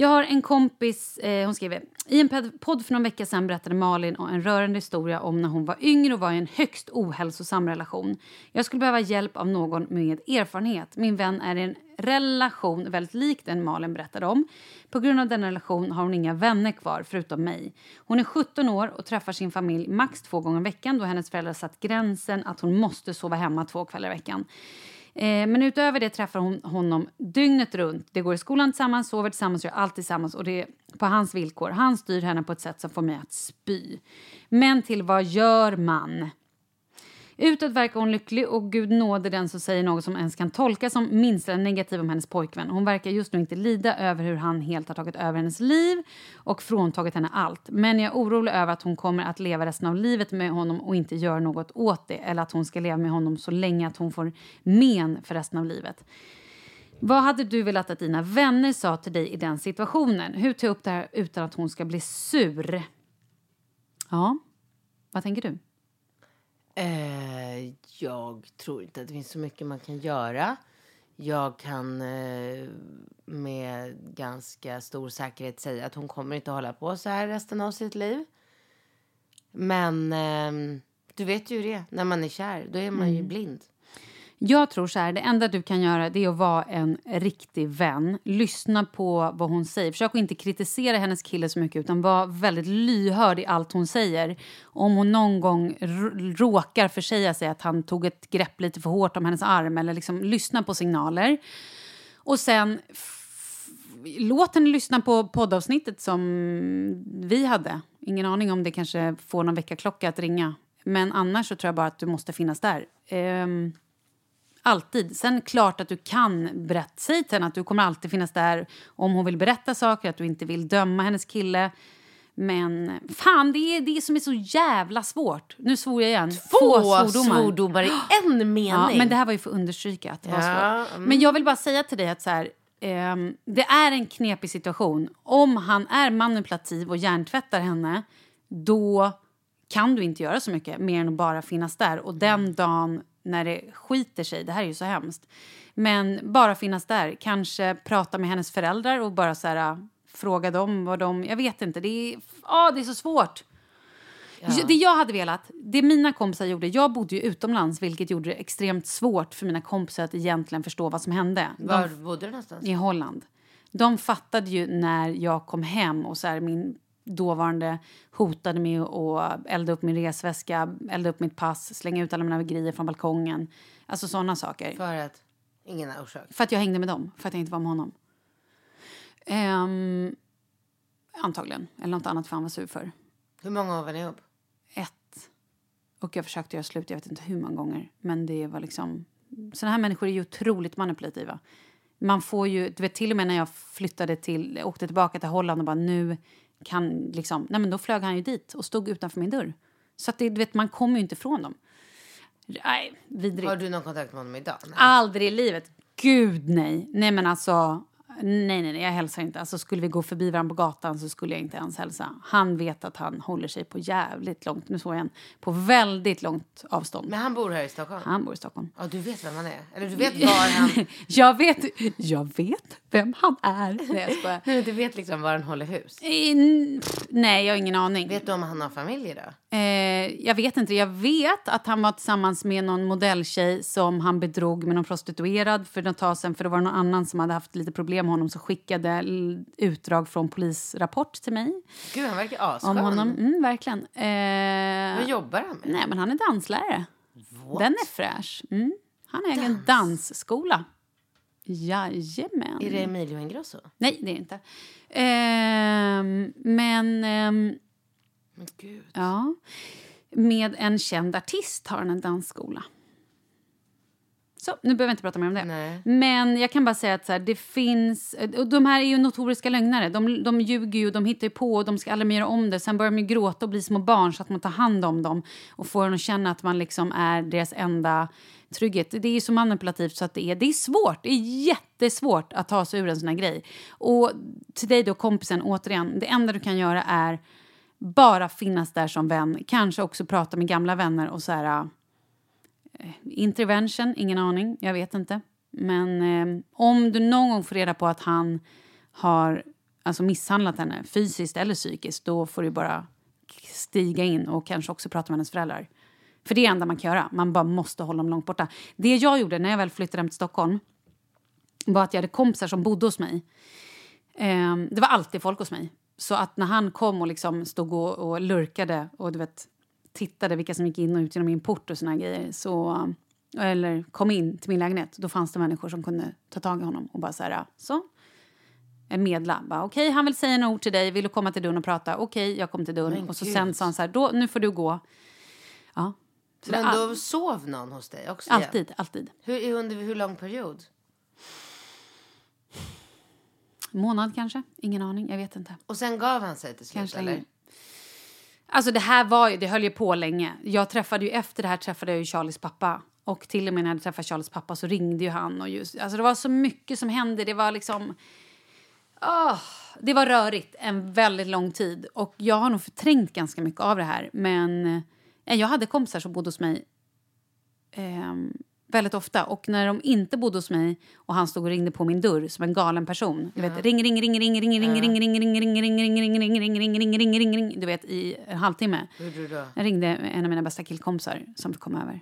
Speaker 1: Jag har en kompis, eh, hon skriver, i en podd för någon vecka sedan berättade Malin en rörande historia om när hon var yngre och var i en högst ohälsosam relation. Jag skulle behöva hjälp av någon med erfarenhet. Min vän är i en relation väldigt lik den Malin berättade om. På grund av denna relation har hon inga vänner kvar förutom mig. Hon är 17 år och träffar sin familj max två gånger i veckan då hennes föräldrar satt gränsen att hon måste sova hemma två kvällar i veckan. Eh, men utöver det träffar hon honom dygnet runt. Det går i skolan tillsammans, sover tillsammans, gör allt tillsammans och det är på hans villkor. Han styr henne på ett sätt som får mig att spy. Men till vad gör man? Utåt verkar hon lycklig och gud nåde den som säger något som ens kan tolkas som minsta negativ om hennes pojkvän. Hon verkar just nu inte lida över hur han helt har tagit över hennes liv och fråntagit henne allt. Men jag är orolig över att hon kommer att leva resten av livet med honom och inte göra något åt det. Eller att hon ska leva med honom så länge att hon får men för resten av livet. Vad hade du velat att dina vänner sa till dig i den situationen? Hur ta upp det här utan att hon ska bli sur? Ja, vad tänker du?
Speaker 4: Eh, jag tror inte att det finns så mycket man kan göra. Jag kan eh, med ganska stor säkerhet säga att hon kommer inte hålla på så här resten av sitt liv. Men eh, du vet ju det, när man är kär, då är man ju blind.
Speaker 1: Jag tror så här, det enda du kan göra det är att vara en riktig vän. Lyssna på vad hon säger. Försök att inte kritisera hennes kille så mycket utan var väldigt lyhörd i allt hon säger. Om hon någon gång råkar försäga sig att han tog ett grepp lite för hårt om hennes arm eller liksom lyssna på signaler. Och sen låt henne lyssna på poddavsnittet som vi hade. Ingen aning om det kanske får någon väckarklocka att ringa. Men annars så tror jag bara att du måste finnas där. Um, alltid. Sen klart att du kan berätta. Säg till henne att du kommer alltid finnas där om hon vill berätta saker, att du inte vill döma hennes kille. Men fan, det är det som är så jävla svårt. Nu svor jag igen.
Speaker 4: Två svordomar i en mening.
Speaker 1: Ja, men det här var ju för att understryka att det var
Speaker 4: Ja,
Speaker 1: svårt. Men jag vill bara säga till dig att så här, ehm, det är en knepig situation. Om han är manipulativ och hjärntvättar henne, då kan du inte göra så mycket mer än att bara finnas där. Och den dagen när det skiter sig, det här är ju så hemskt, men bara finnas där, kanske prata med hennes föräldrar och bara så här, fråga dem vad de... Jag vet inte, det är, ah, det är så svårt. Det jag hade velat, det mina kompisar gjorde, jag bodde ju utomlands vilket gjorde det extremt svårt för mina kompisar att egentligen förstå vad som hände. De
Speaker 4: Var bodde du någonstans?
Speaker 1: i Holland. De fattade ju när jag kom hem och så här, min dåvarande hotade med att elda upp min resväska, elda upp mitt pass, slänga ut alla mina grejer från balkongen. Alltså sådana saker. För,
Speaker 4: För att... Ingen orsak.
Speaker 1: att jag hängde med dem, för att jag inte var med honom. Ehm, antagligen. Eller något annat för han var sur för.
Speaker 4: Hur många år var ni ihop?
Speaker 1: Ett. Och jag försökte göra slut, jag vet inte hur många gånger. Men det var liksom... Såna här människor är ju otroligt manipulativa. Man får ju, du vet till och med när jag flyttade till, åkte tillbaka till Holland och bara nu kan liksom, nej men då flög han ju dit och stod utanför min dörr. Så att det, du vet, man kommer ju inte ifrån dem. Nej, vidrigt.
Speaker 4: Har du någon kontakt med honom idag? Nej.
Speaker 1: Aldrig i livet. Gud nej. Nej men alltså, nej nej nej, jag hälsar inte. Alltså skulle vi gå förbi varandra på gatan så skulle jag inte ens hälsa. Han vet att han håller sig på jävligt långt, nu såg jag igen, på väldigt långt avstånd.
Speaker 4: Men han bor här i Stockholm?
Speaker 1: Han bor i Stockholm.
Speaker 4: Ja, du vet vem han är? Eller du vet var han...
Speaker 1: Jag vet, jag vet vem han är. Nej, jag skojar.
Speaker 4: Nej, du vet liksom var han håller hus?
Speaker 1: Eh, pff, Nej, jag har ingen aning.
Speaker 4: Vet du om han har familj idag?
Speaker 1: Eh, jag vet inte. Jag vet att han var tillsammans med någon modelltjej som han bedrog med någon prostituerad för ett tag sedan. För det var någon annan som hade haft lite problem med honom som skickade utdrag från polisrapport till mig
Speaker 4: Gud, han verkar asskön.
Speaker 1: om honom. Mm, verkligen. Eh,
Speaker 4: Vad jobbar han med?
Speaker 1: nej, men han är danslärare. Den är fräsch. Mm. Han har egen dansskola. Jajamän.
Speaker 4: Är det Emilio Ingrosso?
Speaker 1: Nej, det är det inte. Ehm, men... ehm,
Speaker 4: Men gud.
Speaker 1: Ja. Med en känd artist har han en dansskola. Så, nu behöver jag inte prata mer om det.
Speaker 4: Nej.
Speaker 1: Men jag kan bara säga att så här, det finns... Och de här är ju notoriska lögnare. De, de ljuger ju, de hittar ju på och de ska aldrig mer göra om det. Sen börjar de ju gråta och bli små barn så att man tar hand om dem och får dem att känna att man liksom är deras enda trygghet. Det är ju så manipulativt så att det är, det är svårt. Det är jättesvårt att ta sig ur en sån här grej. Och till dig då kompisen, återigen, det enda du kan göra är bara finnas där som vän. Kanske också prata med gamla vänner och så här... Eh, intervention, ingen aning. Jag vet inte. Men eh, om du någon gång får reda på att han har alltså misshandlat henne fysiskt eller psykiskt då får du bara stiga in och kanske också prata med hennes föräldrar. För det är det enda man kan göra. Man bara måste hålla dem långt borta. Det jag gjorde när jag väl flyttade hem till Stockholm var att jag hade kompisar som bodde hos mig. Eh, det var alltid folk hos mig. Så att när han kom och liksom stod och, och lurkade och du vet, tittade vilka som gick in och ut genom min port och såna här grejer så, eller kom in till min lägenhet, då fanns det människor som kunde ta tag i honom och bara så här, så. Medla. Okej, han vill säga några ord till dig. Vill du komma till dörren och prata? Okej, jag kom till dörren.
Speaker 4: Men
Speaker 1: och så
Speaker 4: gud.
Speaker 1: sen sa han så här, då, nu får du gå. Ja. Så
Speaker 4: Men
Speaker 1: all,
Speaker 4: då sov någon hos dig också?
Speaker 1: alltid, alltid.
Speaker 4: Hur, under hur lång period?
Speaker 1: Månad kanske? Ingen aning, jag vet inte.
Speaker 4: Och sen gav han sig till slut,
Speaker 1: Kanske
Speaker 4: eller?
Speaker 1: längre. Alltså det här var ju, det höll ju på länge. Jag träffade ju, efter det här träffade jag ju Charlies pappa. Och till och med när jag träffade träffat Charlies pappa så ringde ju han. Och just, alltså det var så mycket som hände. Det var liksom... Oh, det var rörigt en väldigt lång tid. Och jag har nog förträngt ganska mycket av det här. Men eh, jag hade kompisar som bodde hos mig Eh, väldigt ofta. Och när de inte bodde hos mig och han stod och ringde på min dörr som en galen person. Du vet, ring, ring, ring, ring, ring, ring, ring, ring, ring, ring, ring, ring, ring, ring, ring, ring, ring, ring, ring, du vet i en halvtimme. Jag ringde en av mina bästa killkompisar som kom över.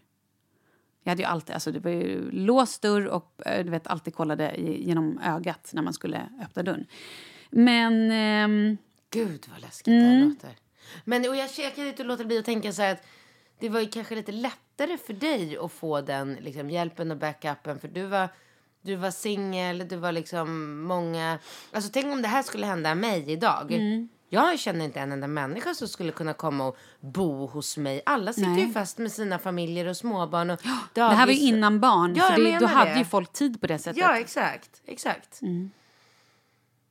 Speaker 1: Jag hade ju alltid, alltså det var ju låst dörr och eh, du vet alltid kollade genom ögat när man skulle öppna dörren. Men ehm,
Speaker 4: Gud vad läskigt det här låter. Men och jag, jag kan inte låta bli att tänka så här att det var ju kanske lite lättare för dig att få den liksom, hjälpen och backupen för du var du var singel, du var liksom många... Alltså tänk om det här skulle hända mig idag.
Speaker 1: Mm.
Speaker 4: Jag känner inte en enda människa som skulle kunna komma och bo hos mig. Alla sitter
Speaker 1: Nej.
Speaker 4: ju fast med sina familjer och småbarn. Och
Speaker 1: Det här var ju
Speaker 4: dagis.
Speaker 1: innan barn,
Speaker 4: Ja,
Speaker 1: så det, då hade
Speaker 4: det.
Speaker 1: ju folk tid på det sättet.
Speaker 4: Ja, exakt. exakt.
Speaker 1: Mm.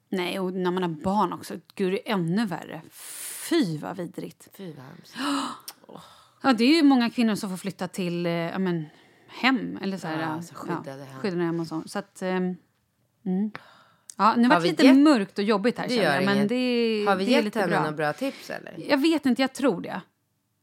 Speaker 1: Nej, och när man har barn också, gud det är ännu värre. Fy vad vidrigt.
Speaker 4: Fy vad hemskt.
Speaker 1: Ja, det är ju många kvinnor som får flytta till eh, ja, men, hem. Eller så här,
Speaker 4: Ja,
Speaker 1: ja,
Speaker 4: alltså skyddade hem.
Speaker 1: Skyddade hem och så. så att, ehm, mm. Ja, nu var det lite
Speaker 4: gett-
Speaker 1: mörkt och jobbigt här
Speaker 4: Det
Speaker 1: jag. Men
Speaker 4: inget.
Speaker 1: det,
Speaker 4: Har vi
Speaker 1: det
Speaker 4: gett
Speaker 1: lite
Speaker 4: henne
Speaker 1: bra.
Speaker 4: några bra tips eller?
Speaker 1: Jag vet inte, jag tror det.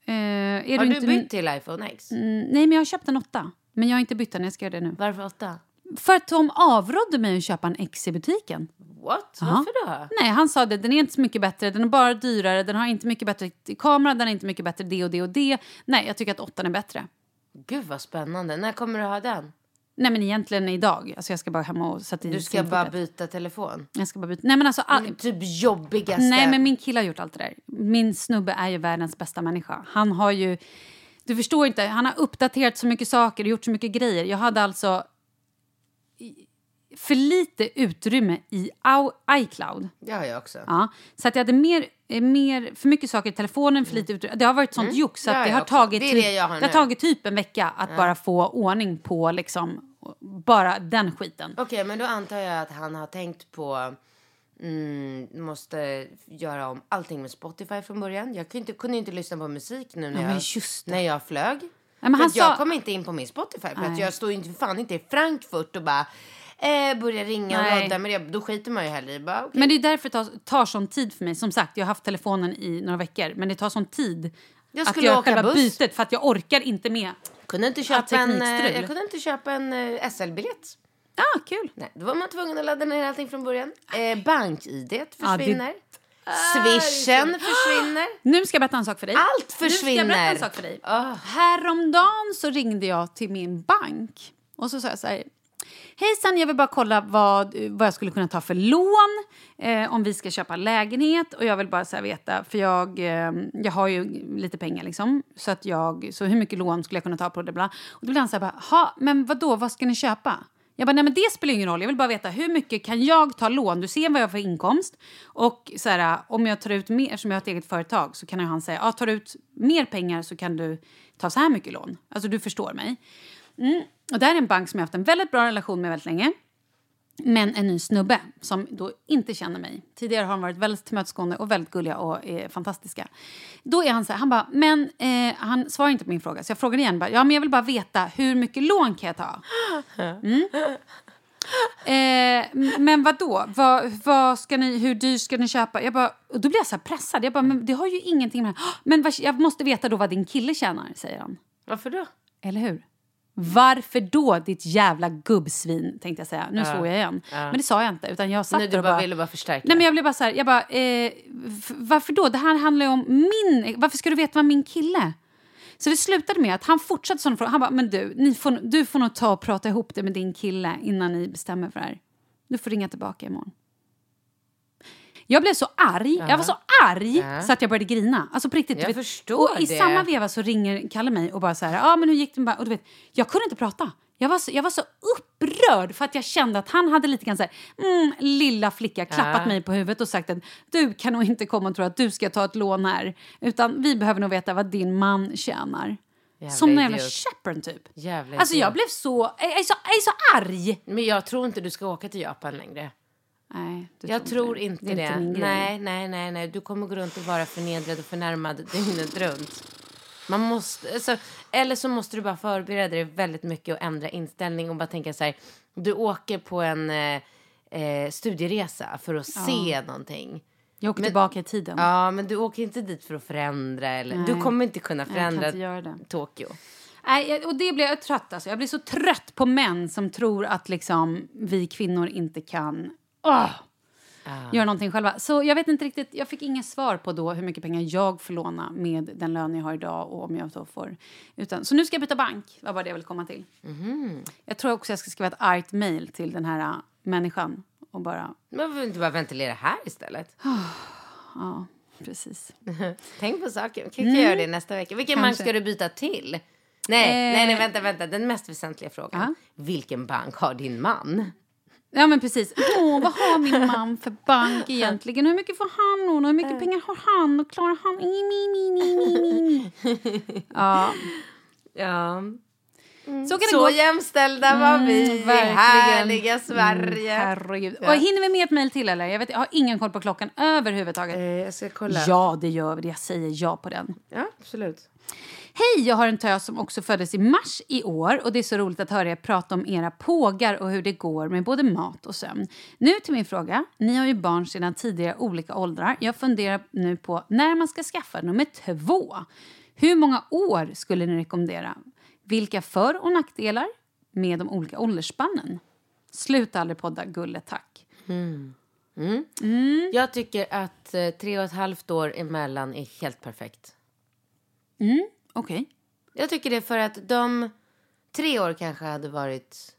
Speaker 1: Är
Speaker 4: Har du
Speaker 1: inte...
Speaker 4: bytt till iPhone X?
Speaker 1: Mm, nej, men jag har köpt en åtta. Men jag har inte bytt den, jag ska göra det nu.
Speaker 4: Varför åtta?
Speaker 1: För att de avrådde mig att köpa en X i butiken.
Speaker 4: What?
Speaker 1: Ja.
Speaker 4: Varför då?
Speaker 1: Nej, han sa det. Den är inte så mycket bättre. Den är bara dyrare. Den har inte mycket bättre kamera. Den är inte mycket bättre det och det och det. Nej, jag tycker att åttan är bättre.
Speaker 4: Gud vad spännande. När kommer du ha den?
Speaker 1: Nej, men egentligen idag. Alltså jag ska bara hem och sätta i
Speaker 4: Du ska bara byta telefon.
Speaker 1: Jag ska bara byta. Nej, men alltså... All...
Speaker 4: Typ jobbigaste.
Speaker 1: Nej, men min kille har gjort allt det där. Min snubbe är ju världens bästa människa. Han har ju... Du förstår inte. Han har uppdaterat så mycket saker och gjort så mycket grejer. Jag hade alltså för lite utrymme i iCloud.
Speaker 4: Det har jag också.
Speaker 1: Ja, så att jag hade mer, eh, mer, för mycket saker i telefonen, för lite utrymme. Det har varit sånt jox så
Speaker 4: Mm. Det har
Speaker 1: att det har,
Speaker 4: också.
Speaker 1: tagit
Speaker 4: Det
Speaker 1: typ,
Speaker 4: det har
Speaker 1: det har tagit typ en vecka att bara få ordning på liksom, bara den skiten.
Speaker 4: Okej, men då antar jag att han har tänkt på... Mm, måste göra om allting med Spotify från början. Jag kunde inte, kunde inte lyssna på musik nu när,
Speaker 1: Ja,
Speaker 4: jag, när jag flög.
Speaker 1: Men han
Speaker 4: att jag
Speaker 1: sa-
Speaker 4: kom inte in på min Spotify. För att jag står ju inte fan inte i Frankfurt och bara eh, börjar ringa och med det. Då skiter man ju hellre i bara, okej.
Speaker 1: Men det är därför det tar, tar sån tid för mig. Som sagt, jag har haft telefonen i några veckor, men det tar sån tid
Speaker 4: Jag
Speaker 1: att
Speaker 4: skulle
Speaker 1: göra
Speaker 4: åka
Speaker 1: själva
Speaker 4: buss.
Speaker 1: bytet för att jag orkar inte med.
Speaker 4: kunde inte köpa en, eh, jag kunde inte köpa en eh, SL-biljett.
Speaker 1: Ja, ah, kul.
Speaker 4: Nej, då var man tvungen att ladda ner allting från början. Eh, Bank-id
Speaker 1: Ja, det-
Speaker 4: försvinner. Swishen försvinner.
Speaker 1: Nu ska jag berätta en sak för dig.
Speaker 4: Allt
Speaker 1: Nu ska jag berätta
Speaker 4: försvinner.
Speaker 1: en sak för dig.
Speaker 4: Ah.
Speaker 1: Häromdagen så ringde jag till min bank och så sa jag så här. Hejsan, jag vill bara kolla vad, vad jag skulle kunna ta för lån eh, om vi ska köpa lägenhet. Och jag vill bara så veta, för jag, eh, jag har ju lite pengar liksom. Så, att jag, så hur mycket lån skulle jag kunna ta på det? Bla. Och då blev han så här, bara, "Ha, men vad då, vad ska ni köpa? Jag bara, nej men det spelar ingen roll. Jag vill bara veta hur mycket kan jag ta lån? Du ser vad jag har för inkomst. Och så här, om jag tar ut mer, som jag har ett eget företag, så kan ju han säga, ja tar du ut mer pengar så kan du ta så här mycket lån. Alltså du förstår mig. Mm. Och det här är en bank som jag har haft en väldigt bra relation med väldigt länge. Men en ny snubbe som då inte känner mig. Tidigare har de varit väldigt tillmötesgående och väldigt gulliga och eh, fantastiska. Då är han så här, han bara, men eh, han svarar inte på min fråga. Så jag frågar igen, bara, ja men jag vill bara veta hur mycket lån kan jag ta? Mm. Eh, men vad då? Vad, vad ska ni, hur dyrt ska ni köpa? Jag bara, och då blir jag så pressad. Jag bara, men det har ju ingenting med... Men vad, jag måste veta då vad din kille tjänar, säger han.
Speaker 4: Varför då?
Speaker 1: Eller hur? Varför då, ditt jävla gubbsvin? Tänkte jag säga. Nu svor jag igen. Men det sa jag inte. Utan jag satt
Speaker 4: Nej, du bara
Speaker 1: bara...
Speaker 4: ville bara förstärka.
Speaker 1: Nej, men jag blev bara så här, jag bara, eh, varför då? Det här handlar ju om min... Varför ska du veta vad min kille... Så det slutade med att han fortsatte sån fråga. Han bara, men du, ni får, du får nog ta och prata ihop det med din kille innan ni bestämmer för det här. Du får ringa tillbaka imorgon. Jag blev så arg. Jag var så arg så att jag började grina. Alltså på riktigt.
Speaker 4: Jag
Speaker 1: vet.
Speaker 4: förstår
Speaker 1: och I
Speaker 4: det.
Speaker 1: samma veva så ringer Kalle mig och bara så här, ja men hur gick det med... Och du vet, jag kunde inte prata. Jag var, så, jag var så upprörd för att jag kände att han hade lite grann så här, mm, lilla flicka, klappat
Speaker 4: Ja.
Speaker 1: mig på huvudet och sagt att du kan nog inte komma och tro att du ska ta ett lån här. Utan vi behöver nog veta vad din man tjänar.
Speaker 4: Jävla
Speaker 1: Som en jävla
Speaker 4: idiot.
Speaker 1: Typ.
Speaker 4: Jävla
Speaker 1: alltså jag
Speaker 4: idiot.
Speaker 1: blev så, jag är så, jag är så arg.
Speaker 4: Men jag tror inte du ska åka till Japan längre.
Speaker 1: Nej,
Speaker 4: Jag tror inte det.
Speaker 1: är inte
Speaker 4: nej, nej, nej, nej. Du kommer gå runt och vara förnedrad och förnärmad dygnet runt. Man måste, alltså, eller så måste du bara förbereda dig väldigt mycket och ändra inställning och bara tänka så här. Du åker på en eh, eh, studieresa för att se någonting.
Speaker 1: Jag åker
Speaker 4: Men-
Speaker 1: tillbaka i tiden.
Speaker 4: Ja, men du åker inte dit för att förändra. Eller, du
Speaker 1: Nej.
Speaker 4: kommer inte kunna
Speaker 1: kan
Speaker 4: förändra
Speaker 1: inte göra det.
Speaker 4: Tokyo.
Speaker 1: Nej, och det blir jag trött alltså. Jag blir så trött på män som tror att liksom vi kvinnor inte kan åh, göra någonting själva. Så jag vet inte riktigt, jag fick inget svar på då hur mycket pengar jag får låna med den lön jag har idag och om jag då får. Utan, så nu ska jag byta bank, var bara det jag vill komma till. Jag tror också jag ska skriva ett argt mail till den här äh, människan och bara,
Speaker 4: Men varför inte bara ventilera här istället?
Speaker 1: ja, precis.
Speaker 4: Tänk på saken. Kan jag göra det nästa vecka? Vilken
Speaker 1: Kanske.
Speaker 4: ska du byta till? Nej,
Speaker 1: Eh.
Speaker 4: nej, nej, vänta, vänta. Den mest väsentliga frågan.
Speaker 1: Ja.
Speaker 4: Vilken bank har din man?
Speaker 1: Ja men precis. Åh, vad har min man för bank egentligen? Hur mycket får han och hur mycket pengar har han och klarar han? Mi. Ja,
Speaker 4: Ja.
Speaker 1: så kan det
Speaker 4: Så
Speaker 1: gå.
Speaker 4: jämställda var vi
Speaker 1: Mm,
Speaker 4: i
Speaker 1: verkligen.
Speaker 4: härliga Sverige.
Speaker 1: Mm, herregud. Och hinner vi med ett mejl till eller? Jag, vet, jag har ingen koll på klockan överhuvudtaget.
Speaker 4: Eh, jag ska kolla.
Speaker 1: Ja, det gör vi. Jag säger ja på den.
Speaker 4: ja absolut.
Speaker 1: Hej, jag har en tös som också föddes i mars i år och det är så roligt att höra er prata om era pågar och hur det går med både mat och sömn. Nu till min fråga. Ni har ju barn sedan tidigare olika åldrar. Jag funderar nu på när man ska skaffa nummer två. Hur många år skulle ni rekommendera? Vilka för och nackdelar med de olika åldersspannen? Sluta aldrig podda, gulle, tack.
Speaker 4: Jag tycker att eh, tre och ett halvt år emellan är helt perfekt.
Speaker 1: Okej.
Speaker 4: Jag tycker det för att de tre år kanske hade varit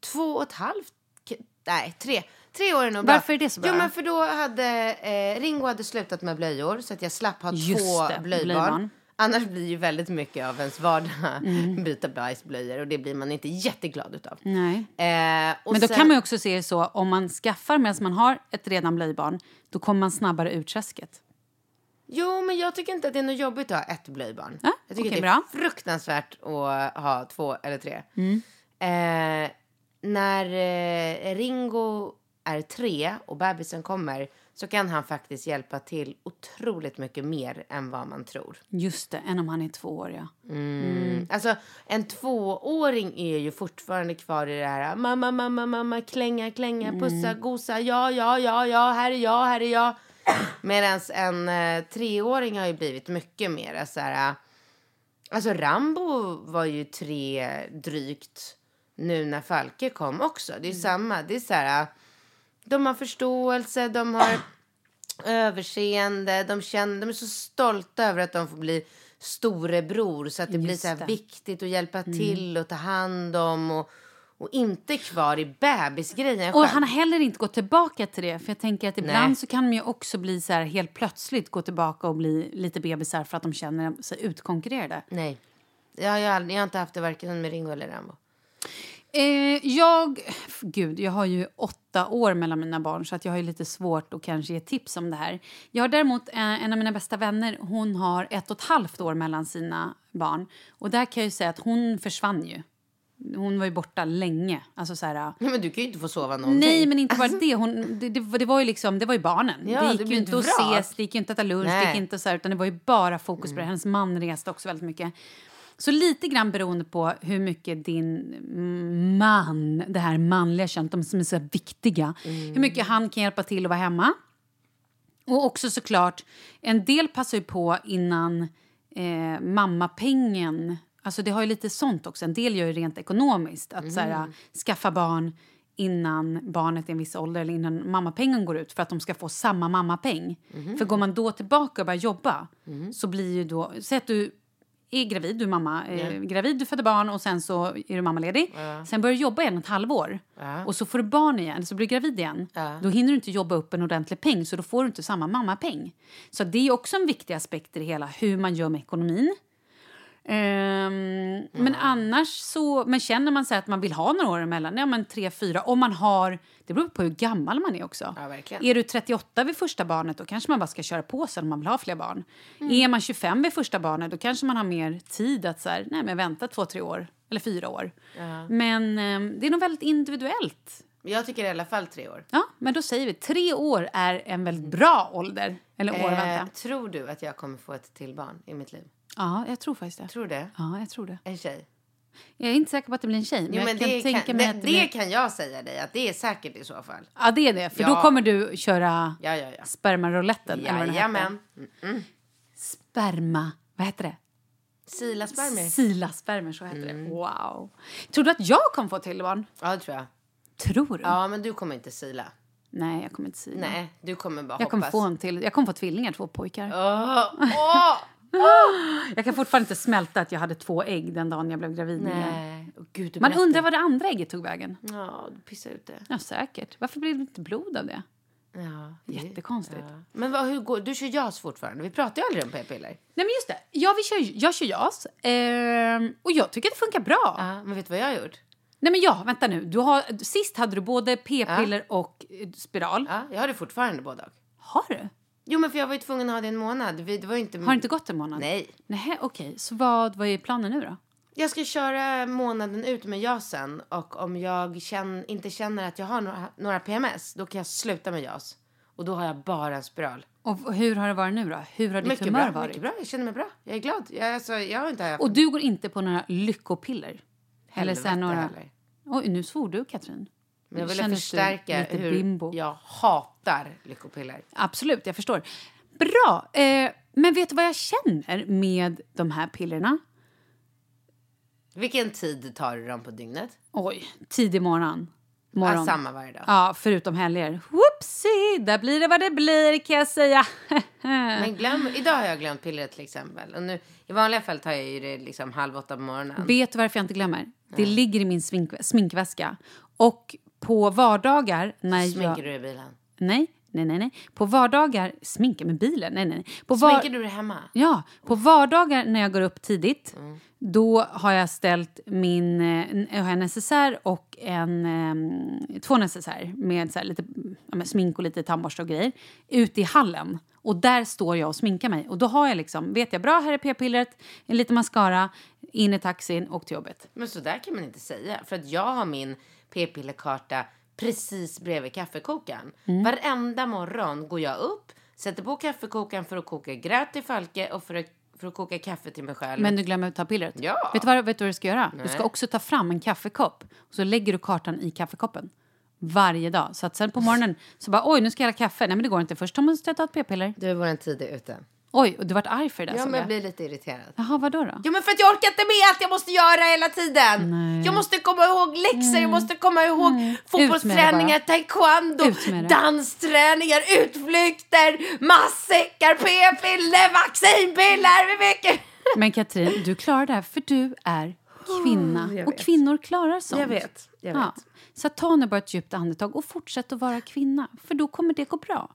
Speaker 4: två och ett halvt. Nej, tre. Tre år är nog bra.
Speaker 1: Varför är det så bra?
Speaker 4: Jo, men för då hade eh, Ringo hade slutat med blöjor så att jag slapp ha
Speaker 1: Just
Speaker 4: två
Speaker 1: det,
Speaker 4: blöjbarn.
Speaker 1: blöjbarn.
Speaker 4: Annars blir ju väldigt mycket av ens vardag
Speaker 1: Mm.
Speaker 4: byta bajsblöjor och det blir man inte jätteglad utav.
Speaker 1: Nej.
Speaker 4: Eh,
Speaker 1: Men då
Speaker 4: sen-
Speaker 1: kan man också se det så, om man skaffar medan man har ett redan blöjbarn, då kommer man snabbare ur träsket.
Speaker 4: Jo, men jag tycker inte att det är något jobbigt att ha ett blöjbarn.
Speaker 1: Ja,
Speaker 4: jag tycker
Speaker 1: okej,
Speaker 4: det är
Speaker 1: bra.
Speaker 4: fruktansvärt att ha två eller tre.
Speaker 1: Mm.
Speaker 4: Eh, när eh, Ringo är tre och bebisen kommer så kan han faktiskt hjälpa till otroligt mycket mer än vad man tror.
Speaker 1: Just det, än om han är två år, ja.
Speaker 4: Mm. Alltså, en tvååring är ju fortfarande kvar i det här mamma, mamma, mamma, klänga, klänga, pussa, gosa, ja, ja, ja, ja, här är jag, här är jag. Medan en eh, treåring har ju blivit mycket mer så här... Alltså Rambo var ju tre drygt nu när Falke kom också. Det är samma. Det är så här... De har förståelse, de har överseende, de, känner, de är så stolta över att de får bli storebror så att det blir
Speaker 1: Just
Speaker 4: så här
Speaker 1: det.
Speaker 4: viktigt att hjälpa till och ta hand om och, och inte kvar i bebisgrejen
Speaker 1: Och
Speaker 4: själv.
Speaker 1: han har heller inte gått tillbaka till det. För jag tänker att ibland
Speaker 4: Nej.
Speaker 1: så kan de ju också bli så här helt plötsligt gå tillbaka och bli lite bebisar för att de känner sig utkonkurrerade.
Speaker 4: Nej. Jag aldrig, jag har inte haft det varken med Ringo eller Rambo.
Speaker 1: Eh, jag, gud, jag har ju åtta år mellan mina barn så att jag har ju lite svårt att kanske ge tips om det här. Jag har däremot eh, en av mina bästa vänner, hon har ett och ett halvt år mellan sina barn. Och där kan jag ju säga att hon försvann ju. Hon var ju borta länge. Alltså så här,
Speaker 4: Nej, men du kan ju inte få sova någonting.
Speaker 1: Nej, men inte bara det. Hon, det, det, det var ju liksom, det var ju barnen.
Speaker 4: Ja,
Speaker 1: det
Speaker 4: det
Speaker 1: gick
Speaker 4: blir
Speaker 1: ju inte att ses, det gick inte att äta lunch, det
Speaker 4: Nej. Mm.
Speaker 1: gick inte så här, utan det var ju bara fokus på det. Hennes man reste också väldigt mycket. Så lite grann beroende på hur mycket din man, det här manliga könet, de som är så viktiga,
Speaker 4: Mm.
Speaker 1: hur mycket han kan hjälpa till att vara hemma. Och också såklart, en del passar ju på innan eh, mammapengen... Alltså det har ju lite sånt också. En del gör ju rent ekonomiskt. Att så här, skaffa barn innan barnet är en viss ålder eller innan mammapengen går ut för att de ska få samma mammapeng. För går man då tillbaka och börjar jobba så blir ju då... Säg att du är gravid, du är mamma, eh, gravid, du föder barn och sen så är du mammaledig. Sen börjar du jobba igen ett halvår och så får du barn igen, så blir du gravid igen. Då hinner du inte jobba upp en ordentlig peng så då får du inte samma mammapeng. Så det är också en viktig aspekt i det hela, hur man gör med ekonomin. Ehm, Men annars så, men känner man sig att man vill ha några år emellan, ja men tre, fyra, om man har, det beror på hur gammal man är också.
Speaker 4: Ja.
Speaker 1: Är du 38 vid första barnet då kanske man bara ska köra på sen om man vill ha fler barn. Är man 25 vid första barnet då kanske man har mer tid att så här, nej men vänta två, tre år eller fyra år. Men ehm, det är nog väldigt individuellt.
Speaker 4: Jag tycker i alla fall tre år.
Speaker 1: Ja, men då säger vi tre år är en väldigt bra ålder. Eller år,
Speaker 4: Eh,
Speaker 1: vänta.
Speaker 4: tror du att jag kommer få ett till barn i mitt liv?
Speaker 1: Ja, jag tror faktiskt det.
Speaker 4: Tror du det?
Speaker 1: Ja, jag tror det.
Speaker 4: En tjej?
Speaker 1: Jag är inte säker på att det blir en tjej. Men,
Speaker 4: Jo,
Speaker 1: jag
Speaker 4: men
Speaker 1: kan
Speaker 4: det,
Speaker 1: tänka
Speaker 4: kan,
Speaker 1: mig
Speaker 4: det,
Speaker 1: att det,
Speaker 4: det
Speaker 1: blir...
Speaker 4: kan jag säga dig att det är säkert i så fall.
Speaker 1: Ja, det är det. För
Speaker 4: Ja.
Speaker 1: då kommer du köra
Speaker 4: Ja, ja, ja.
Speaker 1: spermarouletten.
Speaker 4: Jajamän.
Speaker 1: Sperma... Vad heter det?
Speaker 4: Silaspermier.
Speaker 1: Silaspermier, så heter
Speaker 4: Mm.
Speaker 1: det. Wow. Tror du att jag kommer få till barn?
Speaker 4: Ja, det tror jag.
Speaker 1: Tror du?
Speaker 4: Ja, men du kommer inte sila.
Speaker 1: Nej, jag kommer inte säga
Speaker 4: Nej, du kommer bara
Speaker 1: Jag kommer
Speaker 4: hoppas.
Speaker 1: få en till. Jag kommer få tvillingar, två pojkar.
Speaker 4: Åh, åh!
Speaker 1: Jag kan fortfarande inte smälta att jag hade två ägg den dagen jag blev gravid.
Speaker 4: Nej. Åh, Gud,
Speaker 1: Man
Speaker 4: berättar.
Speaker 1: undrar var det andra ägget tog vägen.
Speaker 4: Ja, du pissar ut det.
Speaker 1: Ja, säkert. Varför blev det inte blod av det?
Speaker 4: Ja,
Speaker 1: Jättekonstigt.
Speaker 4: Ja. Men vad, hur går, du kör JAS fortfarande? Vi pratar ju aldrig om p-piller.
Speaker 1: Nej men just det, ja, vi kör, jag kör JAS ehm, och jag tycker att det funkar bra.
Speaker 4: Ja, men vet du vad jag har gjort?
Speaker 1: Nej men ja, vänta nu. Du har, sist hade du både p-piller och eh, spiral.
Speaker 4: Ja, jag har det fortfarande båda.
Speaker 1: Har du?
Speaker 4: Jo, men för jag var ju tvungen att ha det en månad. Vi- Det var ju inte...
Speaker 1: Har det inte gått en månad?
Speaker 4: Nej.
Speaker 1: Nej, okej. Så vad, vad är planen nu då?
Speaker 4: Jag ska köra månaden ut med JASen och om jag känn, inte känner att jag har några, några PMS då kan jag sluta med JAS. Och då har jag bara en spiral.
Speaker 1: Och hur har det varit nu då? Hur har ditt
Speaker 4: Mycket
Speaker 1: humör
Speaker 4: bra,
Speaker 1: varit?
Speaker 4: mycket bra. Jag känner mig bra. Jag är glad. Jag, alltså, jag har inte haft
Speaker 1: Och du går inte på några lyckopiller? Eller så
Speaker 4: helvete
Speaker 1: några...
Speaker 4: heller.
Speaker 1: Oj, nu svor du Katrin.
Speaker 4: Men jag ville förstärka hur
Speaker 1: bimbo.
Speaker 4: jag hatar lyckopiller.
Speaker 1: Absolut, jag förstår. Bra! Eh, men vet du vad jag känner med de här pillerna?
Speaker 4: Vilken tid tar du dem på dygnet?
Speaker 1: Oj, tidig morgon.
Speaker 4: Ja,
Speaker 1: morgon.
Speaker 4: samma varje dag.
Speaker 1: Ja, förutom helger. Whoopsie! Där blir det vad det blir kan jag säga.
Speaker 4: Men glöm, idag har jag glömt pillret till exempel. Och nu, I vanliga fall tar jag ju det liksom halv åtta på morgonen.
Speaker 1: Vet du varför jag inte glömmer? Det ligger i min smink sminkväska. Och på vardagar när
Speaker 4: Sminkar
Speaker 1: jag...
Speaker 4: du det i bilen?
Speaker 1: Nej, nej, nej, nej. På vardagar... Sminka med bilen? Nej, nej. nej. På var...
Speaker 4: Sminkar du det hemma?
Speaker 1: Ja, på vardagar när jag går upp tidigt
Speaker 4: Mm.
Speaker 1: då har jag ställt min eh, jag har en necessär och en, eh, två necessär med så här lite ja, med smink och lite tandborste och grejer ute i hallen. Och där står jag och sminkar mig. Och då har jag liksom, vet jag, bra här är p-pillret, en liten mascara, in i taxin och till jobbet.
Speaker 4: Men så där kan man inte säga. För att jag har min p-pillerkarta precis bredvid kaffekokaren.
Speaker 1: Mm.
Speaker 4: Varenda morgon går jag upp, sätter på kaffekokaren för att koka gröt till Falke och för att, för att koka kaffe till mig själv.
Speaker 1: Men du glömmer att ta pillret.
Speaker 4: Ja.
Speaker 1: Vet, du vad, vet du vad du ska göra? Du
Speaker 4: Nej.
Speaker 1: ska också ta fram en kaffekopp och så lägger du kartan i kaffekoppen. Varje dag. Så att sen på morgonen så bara oj nu ska jag ha kaffe. Nej men det går inte. Först måste jag ta ett p-piller.
Speaker 4: Du är vår tid är ute.
Speaker 1: Oj, och du vart arg för det där
Speaker 4: Ja, men jag blir lite irriterad.
Speaker 1: Jaha, vadå då?
Speaker 4: Ja, men för att jag orkar inte med allt jag måste göra hela tiden. Jag måste komma ihåg läxor, jag måste komma ihåg fotbollsträningar,
Speaker 1: bara.
Speaker 4: taekwondo, dansträningar, utflykter, matsäckar, p-piller, vaccinpiller. Hur mycket?
Speaker 1: Men Katrin, du klarar det här för du är kvinna.
Speaker 4: jag
Speaker 1: och
Speaker 4: vet.
Speaker 1: kvinnor klarar sånt.
Speaker 4: Jag vet, jag
Speaker 1: Ja. Så ta nu bara ett djupt andetag och fortsätt att vara kvinna. För då kommer det gå bra.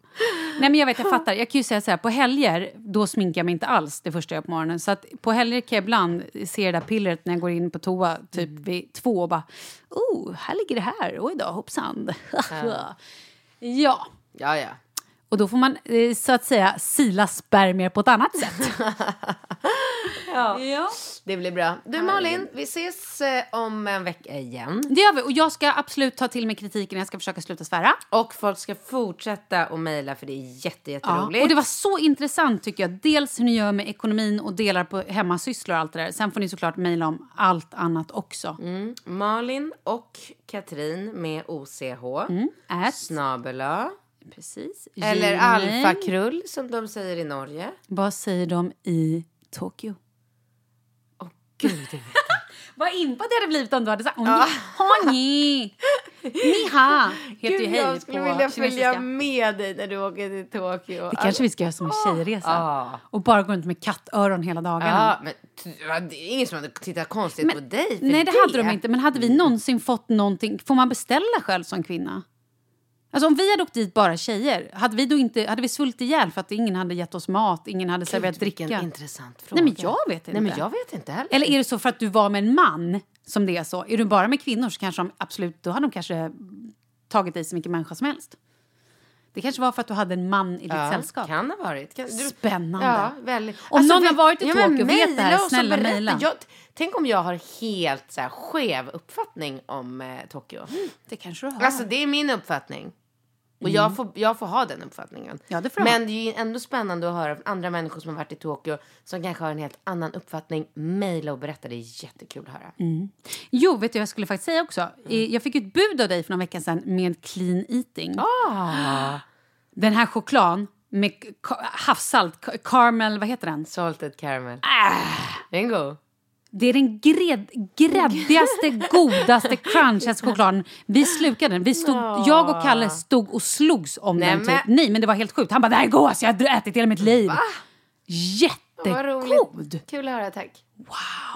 Speaker 1: Nej men jag vet, jag fattar. Jag kan ju säga så här, på helger då sminkar jag mig inte alls det första jag gör på morgonen. Så att på helger kan jag ibland se det där pillret när jag går in på toa typ vid två och bara oh, här ligger det här. Oj då, hoppsan. ja.
Speaker 4: Ja, ja.
Speaker 1: Och då får man eh, så att säga sila spermier på ett annat sätt. ja. ja.
Speaker 4: Det blir bra. Du Malin, vi ses eh, om en vecka igen.
Speaker 1: Det gör vi. Och jag ska absolut ta till mig kritiken. Jag ska försöka sluta svära.
Speaker 4: Och folk ska fortsätta att mejla för det är jätte,
Speaker 1: Ja. Och det var så intressant tycker jag. Dels hur ni gör med ekonomin och delar på hemmasysslor och allt det där. Sen får ni såklart mejla om allt annat också.
Speaker 4: Mm. Malin och Katrin med OCH.
Speaker 1: Ät.
Speaker 4: Snabela.
Speaker 1: Precis.
Speaker 4: Eller alfakrull som de säger i Norge.
Speaker 1: Vad säger de i Tokyo?
Speaker 4: Åh gud, det vet
Speaker 1: Vad impad jag hade blivit om du hade sagt ja. Honey! Ni ha! Heter ju hej
Speaker 4: jag skulle
Speaker 1: på
Speaker 4: vilja följa
Speaker 1: kinesiska.
Speaker 4: med dig när du åker till Tokyo.
Speaker 1: Det kanske vi ska göra som en tjejresa.
Speaker 4: Ja.
Speaker 1: Och bara gå runt med kattöron hela dagarna.
Speaker 4: Ja, men det är ingen som hade tittat konstigt på dig för
Speaker 1: nej, det, hade de inte. Men hade vi någonsin fått någonting... Får man beställa själv som kvinna? Alltså om vi hade åkt dit bara tjejer, hade vi då inte... Hade vi svultit ihjäl för att ingen hade gett oss mat, ingen hade serverat
Speaker 4: Gud, vilken
Speaker 1: dricka?
Speaker 4: intressant fråga.
Speaker 1: Nej, men jag vet inte.
Speaker 4: Nej, men jag vet inte heller.
Speaker 1: Eller är det så för att du var med en man som det är så? Är du bara med kvinnor så kanske de absolut... Då hade de kanske tagit dig som vilken människa som helst. Det kanske var för att du hade en man i ditt
Speaker 4: ja,
Speaker 1: sällskap.
Speaker 4: kan ha varit. Kan, du,
Speaker 1: Spännande.
Speaker 4: Ja, väldigt.
Speaker 1: Om någon
Speaker 4: vi-
Speaker 1: har varit i
Speaker 4: men
Speaker 1: Tokyo och vet det här, snälla mejla.
Speaker 4: Tänk om jag har helt så här, skev uppfattning om eh, Tokyo.
Speaker 1: Det kanske du har.
Speaker 4: Alltså det är min uppfattning. Och jag, får, jag får ha den uppfattningen.
Speaker 1: Mm. Ja, det
Speaker 4: Men det är ju ändå spännande att höra från andra människor som har varit i Tokyo som kanske har en helt annan uppfattning. Mejla och berätta, det är jättekul att höra.
Speaker 1: Mm. Jo, vet du jag skulle faktiskt säga också? Eh, Jag fick ett bud av dig för några veckor sedan med clean eating.
Speaker 4: Ah.
Speaker 1: Den här chokladen med havssalt, caramel, vad heter den?
Speaker 4: Salted caramel.
Speaker 1: Ah.
Speaker 4: Den är god.
Speaker 1: Det är den gred, gräddigaste, godaste, crunchigaste chokladen. Vi slukade den. Vi stod, Jag och Kalle stod och slogs om
Speaker 4: Nej,
Speaker 1: den. Typ.
Speaker 4: men-
Speaker 1: Nej, men det var helt sjukt. Han bara, det här är godast jag har ätit hela mitt liv.
Speaker 4: Roligt.
Speaker 1: Jättegod!
Speaker 4: Kul att höra, tack.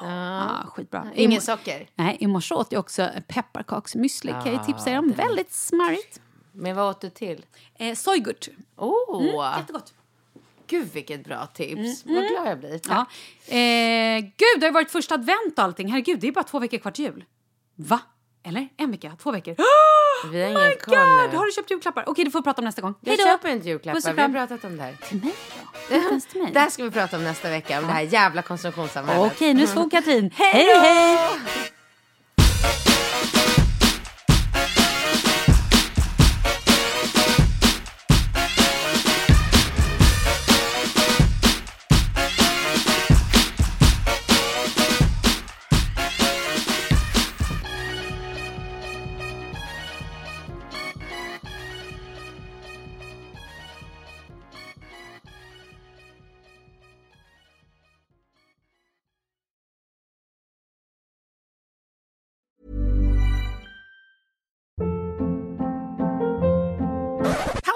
Speaker 1: Ah, skitbra.
Speaker 4: Ingen
Speaker 1: I mo-
Speaker 4: socker.
Speaker 1: Nej, i morse åt jag också pepparkaksmüsli. Kan jag tipsa er om. Väldigt smarrigt.
Speaker 4: Men vad åt du till?
Speaker 1: Eh, Sojgurt.
Speaker 4: Åh!
Speaker 1: Mm, jättegott.
Speaker 4: Gud vilket bra tips. Vad glad jag blir.
Speaker 1: Ja. Eh, gud, det har varit första advent och allting. Herregud, det är bara två veckor kvar till jul. Va? Eller? En vecka? Två veckor?
Speaker 4: Vi har
Speaker 1: Oh my
Speaker 4: ingen koll
Speaker 1: god! Har du köpt julklappar? Okej, det får prata om nästa gång.
Speaker 4: Jag
Speaker 1: Hej då!
Speaker 4: köper inte julklappar. Vi har pratat om det här.
Speaker 1: Till mig då? Inte till mig?
Speaker 4: Det här ska vi prata om nästa vecka. Om det här jävla konsumtionssamhället.
Speaker 1: Okej, nu svor Katrin. hej, hej!